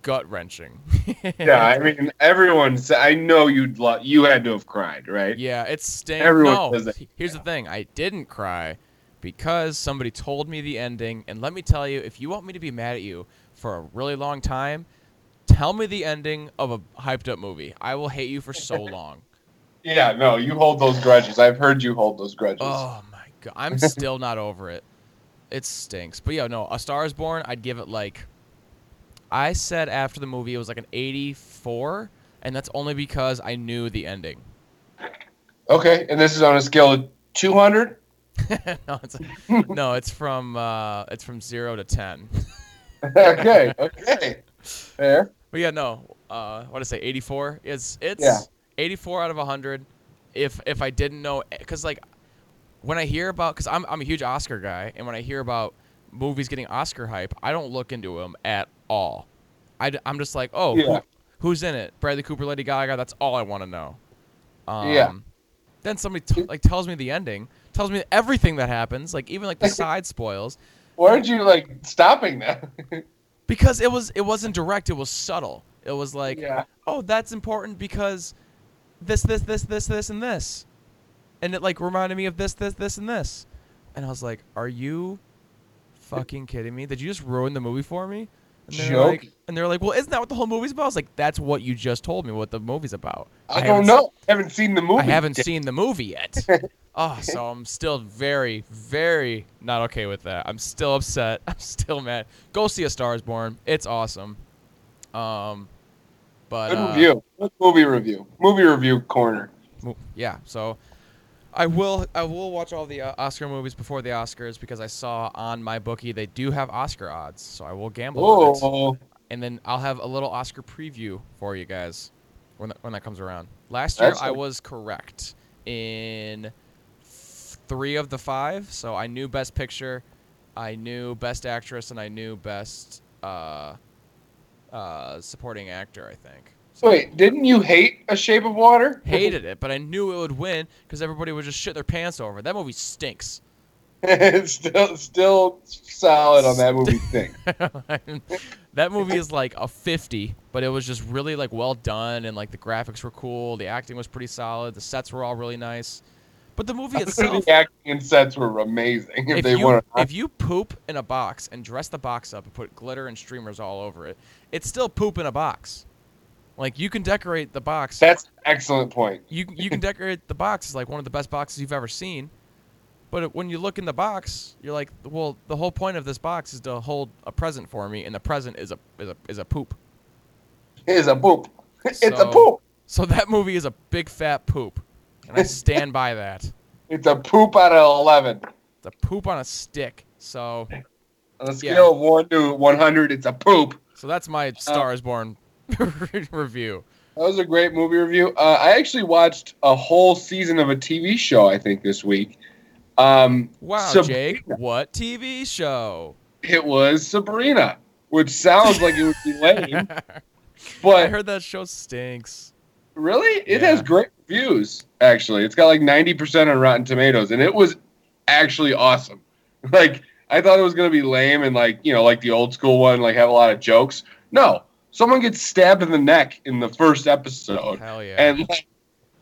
gut wrenching. [laughs] Yeah, I mean, everyone. Sa- I know you'd lo- you had to have cried, right? Yeah, it stinks. Everyone no, says that. he- here's the thing. I didn't cry because somebody told me the ending. And let me tell you, if you want me to be mad at you for a really long time, tell me the ending of a hyped up movie. I will hate you for so [laughs] long. Yeah, no, you hold those grudges. I've heard you hold those grudges. Oh my god, I'm still not over it. It stinks. But yeah, no, A Star Is Born. I'd give it like. I said after the movie it was like an 84, and that's only because I knew the ending. Okay, and this is on a scale of 200. [laughs] no, it's no, it's from uh, it's from zero to ten. okay, [laughs] okay, fair. But yeah, no, uh, what did I say? Eighty four. It's it's Yeah. eighty four out of hundred. If if I didn't know, because like when I hear about, because I'm I'm a huge Oscar guy, and when I hear about movies getting Oscar hype, I don't look into them at all. I am just like, oh, who- who's in it? Bradley Cooper, Lady Gaga. That's all I want to know. Um, Yeah. Then somebody t- like tells me the ending, tells me everything that happens, like even like the [laughs] side spoils. Why aren't you like stopping that? [laughs] because it was it wasn't direct it was subtle it was like Yeah. oh that's important because this this this this this and this and it like reminded me of this this this and this and i was like are you fucking kidding me did you just ruin the movie for me and they're Joke. like and they're like well isn't that what the whole movie's about i was like that's what you just told me what the movie's about I, haven't don't know. I haven't seen the movie. I haven't seen the movie yet. oh, [laughs] so I'm still very, very not okay with that. I'm still upset. [laughs] I'm still mad. Go see A Star Is Born. It's awesome. Um, but Good uh, review. Good movie review. Movie review corner. yeah. So I will, I will watch all the uh, Oscar movies before the Oscars because I saw on my bookie they do have Oscar odds. So I will gamble on it, Oh, and then I'll have a little Oscar preview for you guys when that, when that comes around. Last year That's I was correct in three of the five. So I knew Best Picture, I knew Best Actress, and I knew Best uh, uh, Supporting Actor. I think. Wait, didn't you hate A Shape of Water? Hated it, but I knew it would win because everybody would just shit their pants over. That movie stinks. [laughs] it's still still solid on that movie [laughs] thing. that movie is like a 50 but it was just really like well done and like the graphics were cool the acting was pretty solid the sets were all really nice But the movie [laughs] itself, the acting and sets were amazing. If, if they you want if you poop in a box and dress the box up and put glitter and streamers all over it, it's still poop in a box. Like you can decorate the box. that's an excellent point. you you can decorate the box as like one of the best boxes you've ever seen. But when you look in the box, you're like, well, the whole point of this box is to hold a present for me, and the present is a is a is a poop. [laughs] It's a poop. It's a poop. So that movie is a big fat poop, and I stand by that. [laughs] It's a poop out of eleven. It's a poop on a stick. So On a scale Yeah. of one to one hundred, it's a poop. so that's my Star is Born [laughs] review. That was a great movie review. Uh, I actually watched a whole season of a TV show. I think this week. Um, Wow, Sabrina. Jake, what TV show? It was Sabrina, which sounds like it would be lame, [laughs] but I heard that show stinks. really, it Yeah. has great reviews. Actually, it's got like ninety percent on Rotten Tomatoes, and it was actually awesome. [laughs] Like I thought it was gonna be lame and like you know like the old school one, like have a lot of jokes. No, someone gets stabbed in the neck in the first episode, Hell yeah. and like,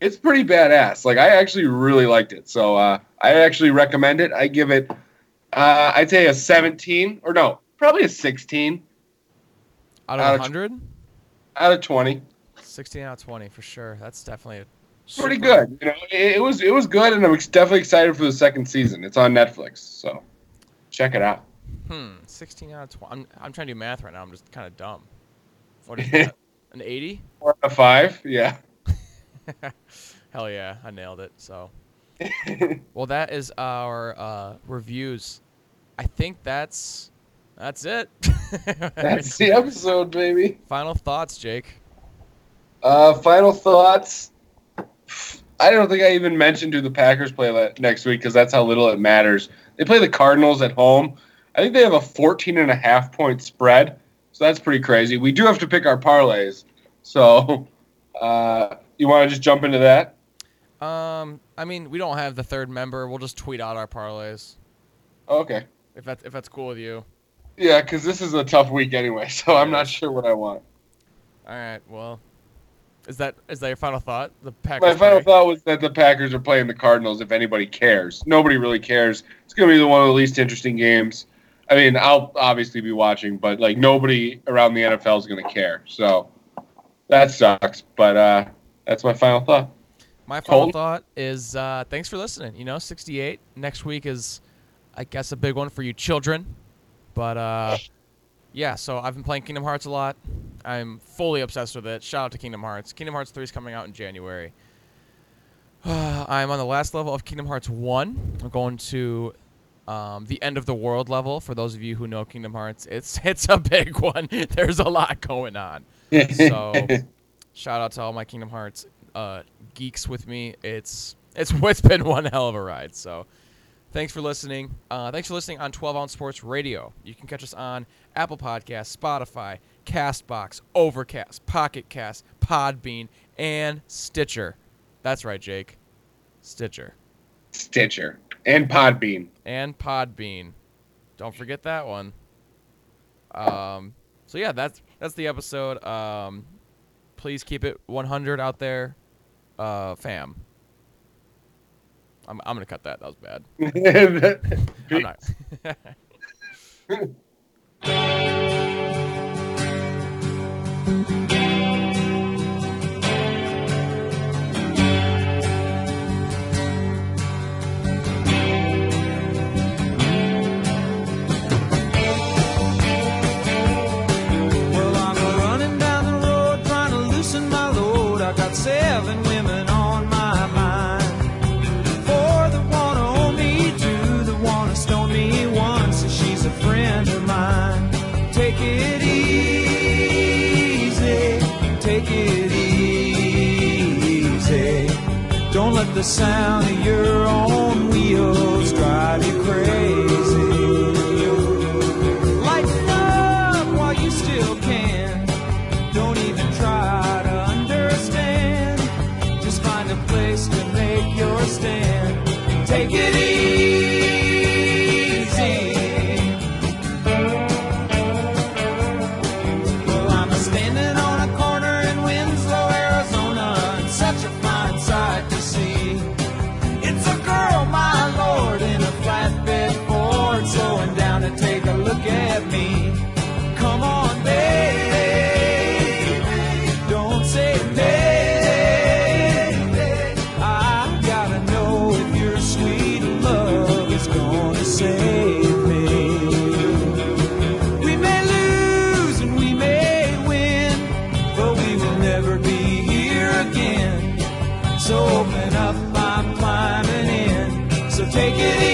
it's pretty badass. Like I actually really liked it, so uh, I actually recommend it. I give it, uh, I'd say a seventeen or no, probably a sixteen out out of of 100? out of twenty. 16 out of 20 for sure. That's definitely a Pretty good. You know, it, it was it was good, and I'm ex- definitely excited for the second season. It's on Netflix, so check it out. Hmm, 16 out of 20. I'm, I'm trying to do math right now. I'm just kind of dumb. What is that? An 80? Four out of five, yeah. [laughs] Hell yeah, I nailed it. So, [laughs] well, that is our uh, reviews. I think that's that's it. [laughs] That's the episode, baby. Final thoughts, Jake. Uh, final thoughts. I don't think I even mentioned who the Packers play le- next week because that's how little it matters. They play the Cardinals at home. I think they have a 14 and a half point spread, so that's pretty crazy. We do have to pick our parlays. So, [laughs] uh, you want to just jump into that? Um, I mean, we don't have the third member. We'll just tweet out our parlays Okay. if that's if that's cool with you. Yeah, because this is a tough week anyway, [laughs] so I'm not sure what I want. All right. Well, is that is that your final thought? The Packers. My final play- thought was that the Packers are playing the Cardinals. If anybody cares, nobody really cares. It's going to be the one of the least interesting games. I mean, I'll obviously be watching, but like nobody around the NFL is going to care. So that sucks. But uh, that's my final thought. My final thought is uh, thanks for listening. You know, 68 next week is, I guess, a big one for you children. But uh, yeah, so I've been playing Kingdom Hearts a lot. I'm fully obsessed with it. Shout out to Kingdom Hearts. Kingdom Hearts 3 is coming out in January. [sighs] I'm on the last level of Kingdom Hearts 1. I'm going to um, the end of the world level. For those of you who know Kingdom Hearts, it's [laughs] it's a big one. [laughs] There's a lot going on. So [laughs] shout out to all my Kingdom Hearts uh, geeks with me. It's it's it's been one hell of a ride. So thanks for listening. Uh, thanks for listening on 12 Ounce Sports Radio. You can catch us on Apple Podcasts, Spotify, Castbox, Overcast, Pocket Cast, Podbean, and Stitcher. That's right, Jake. Stitcher Stitcher and Podbean. and Podbean. Don't forget that one. Um, so yeah, that's that's the episode. Um, please keep it 100 out there, uh, fam. I'm I'm gonna cut that. That was bad. [laughs] I'm not. [laughs] [laughs] the sound of your own wheels drive you crazy. take it easy.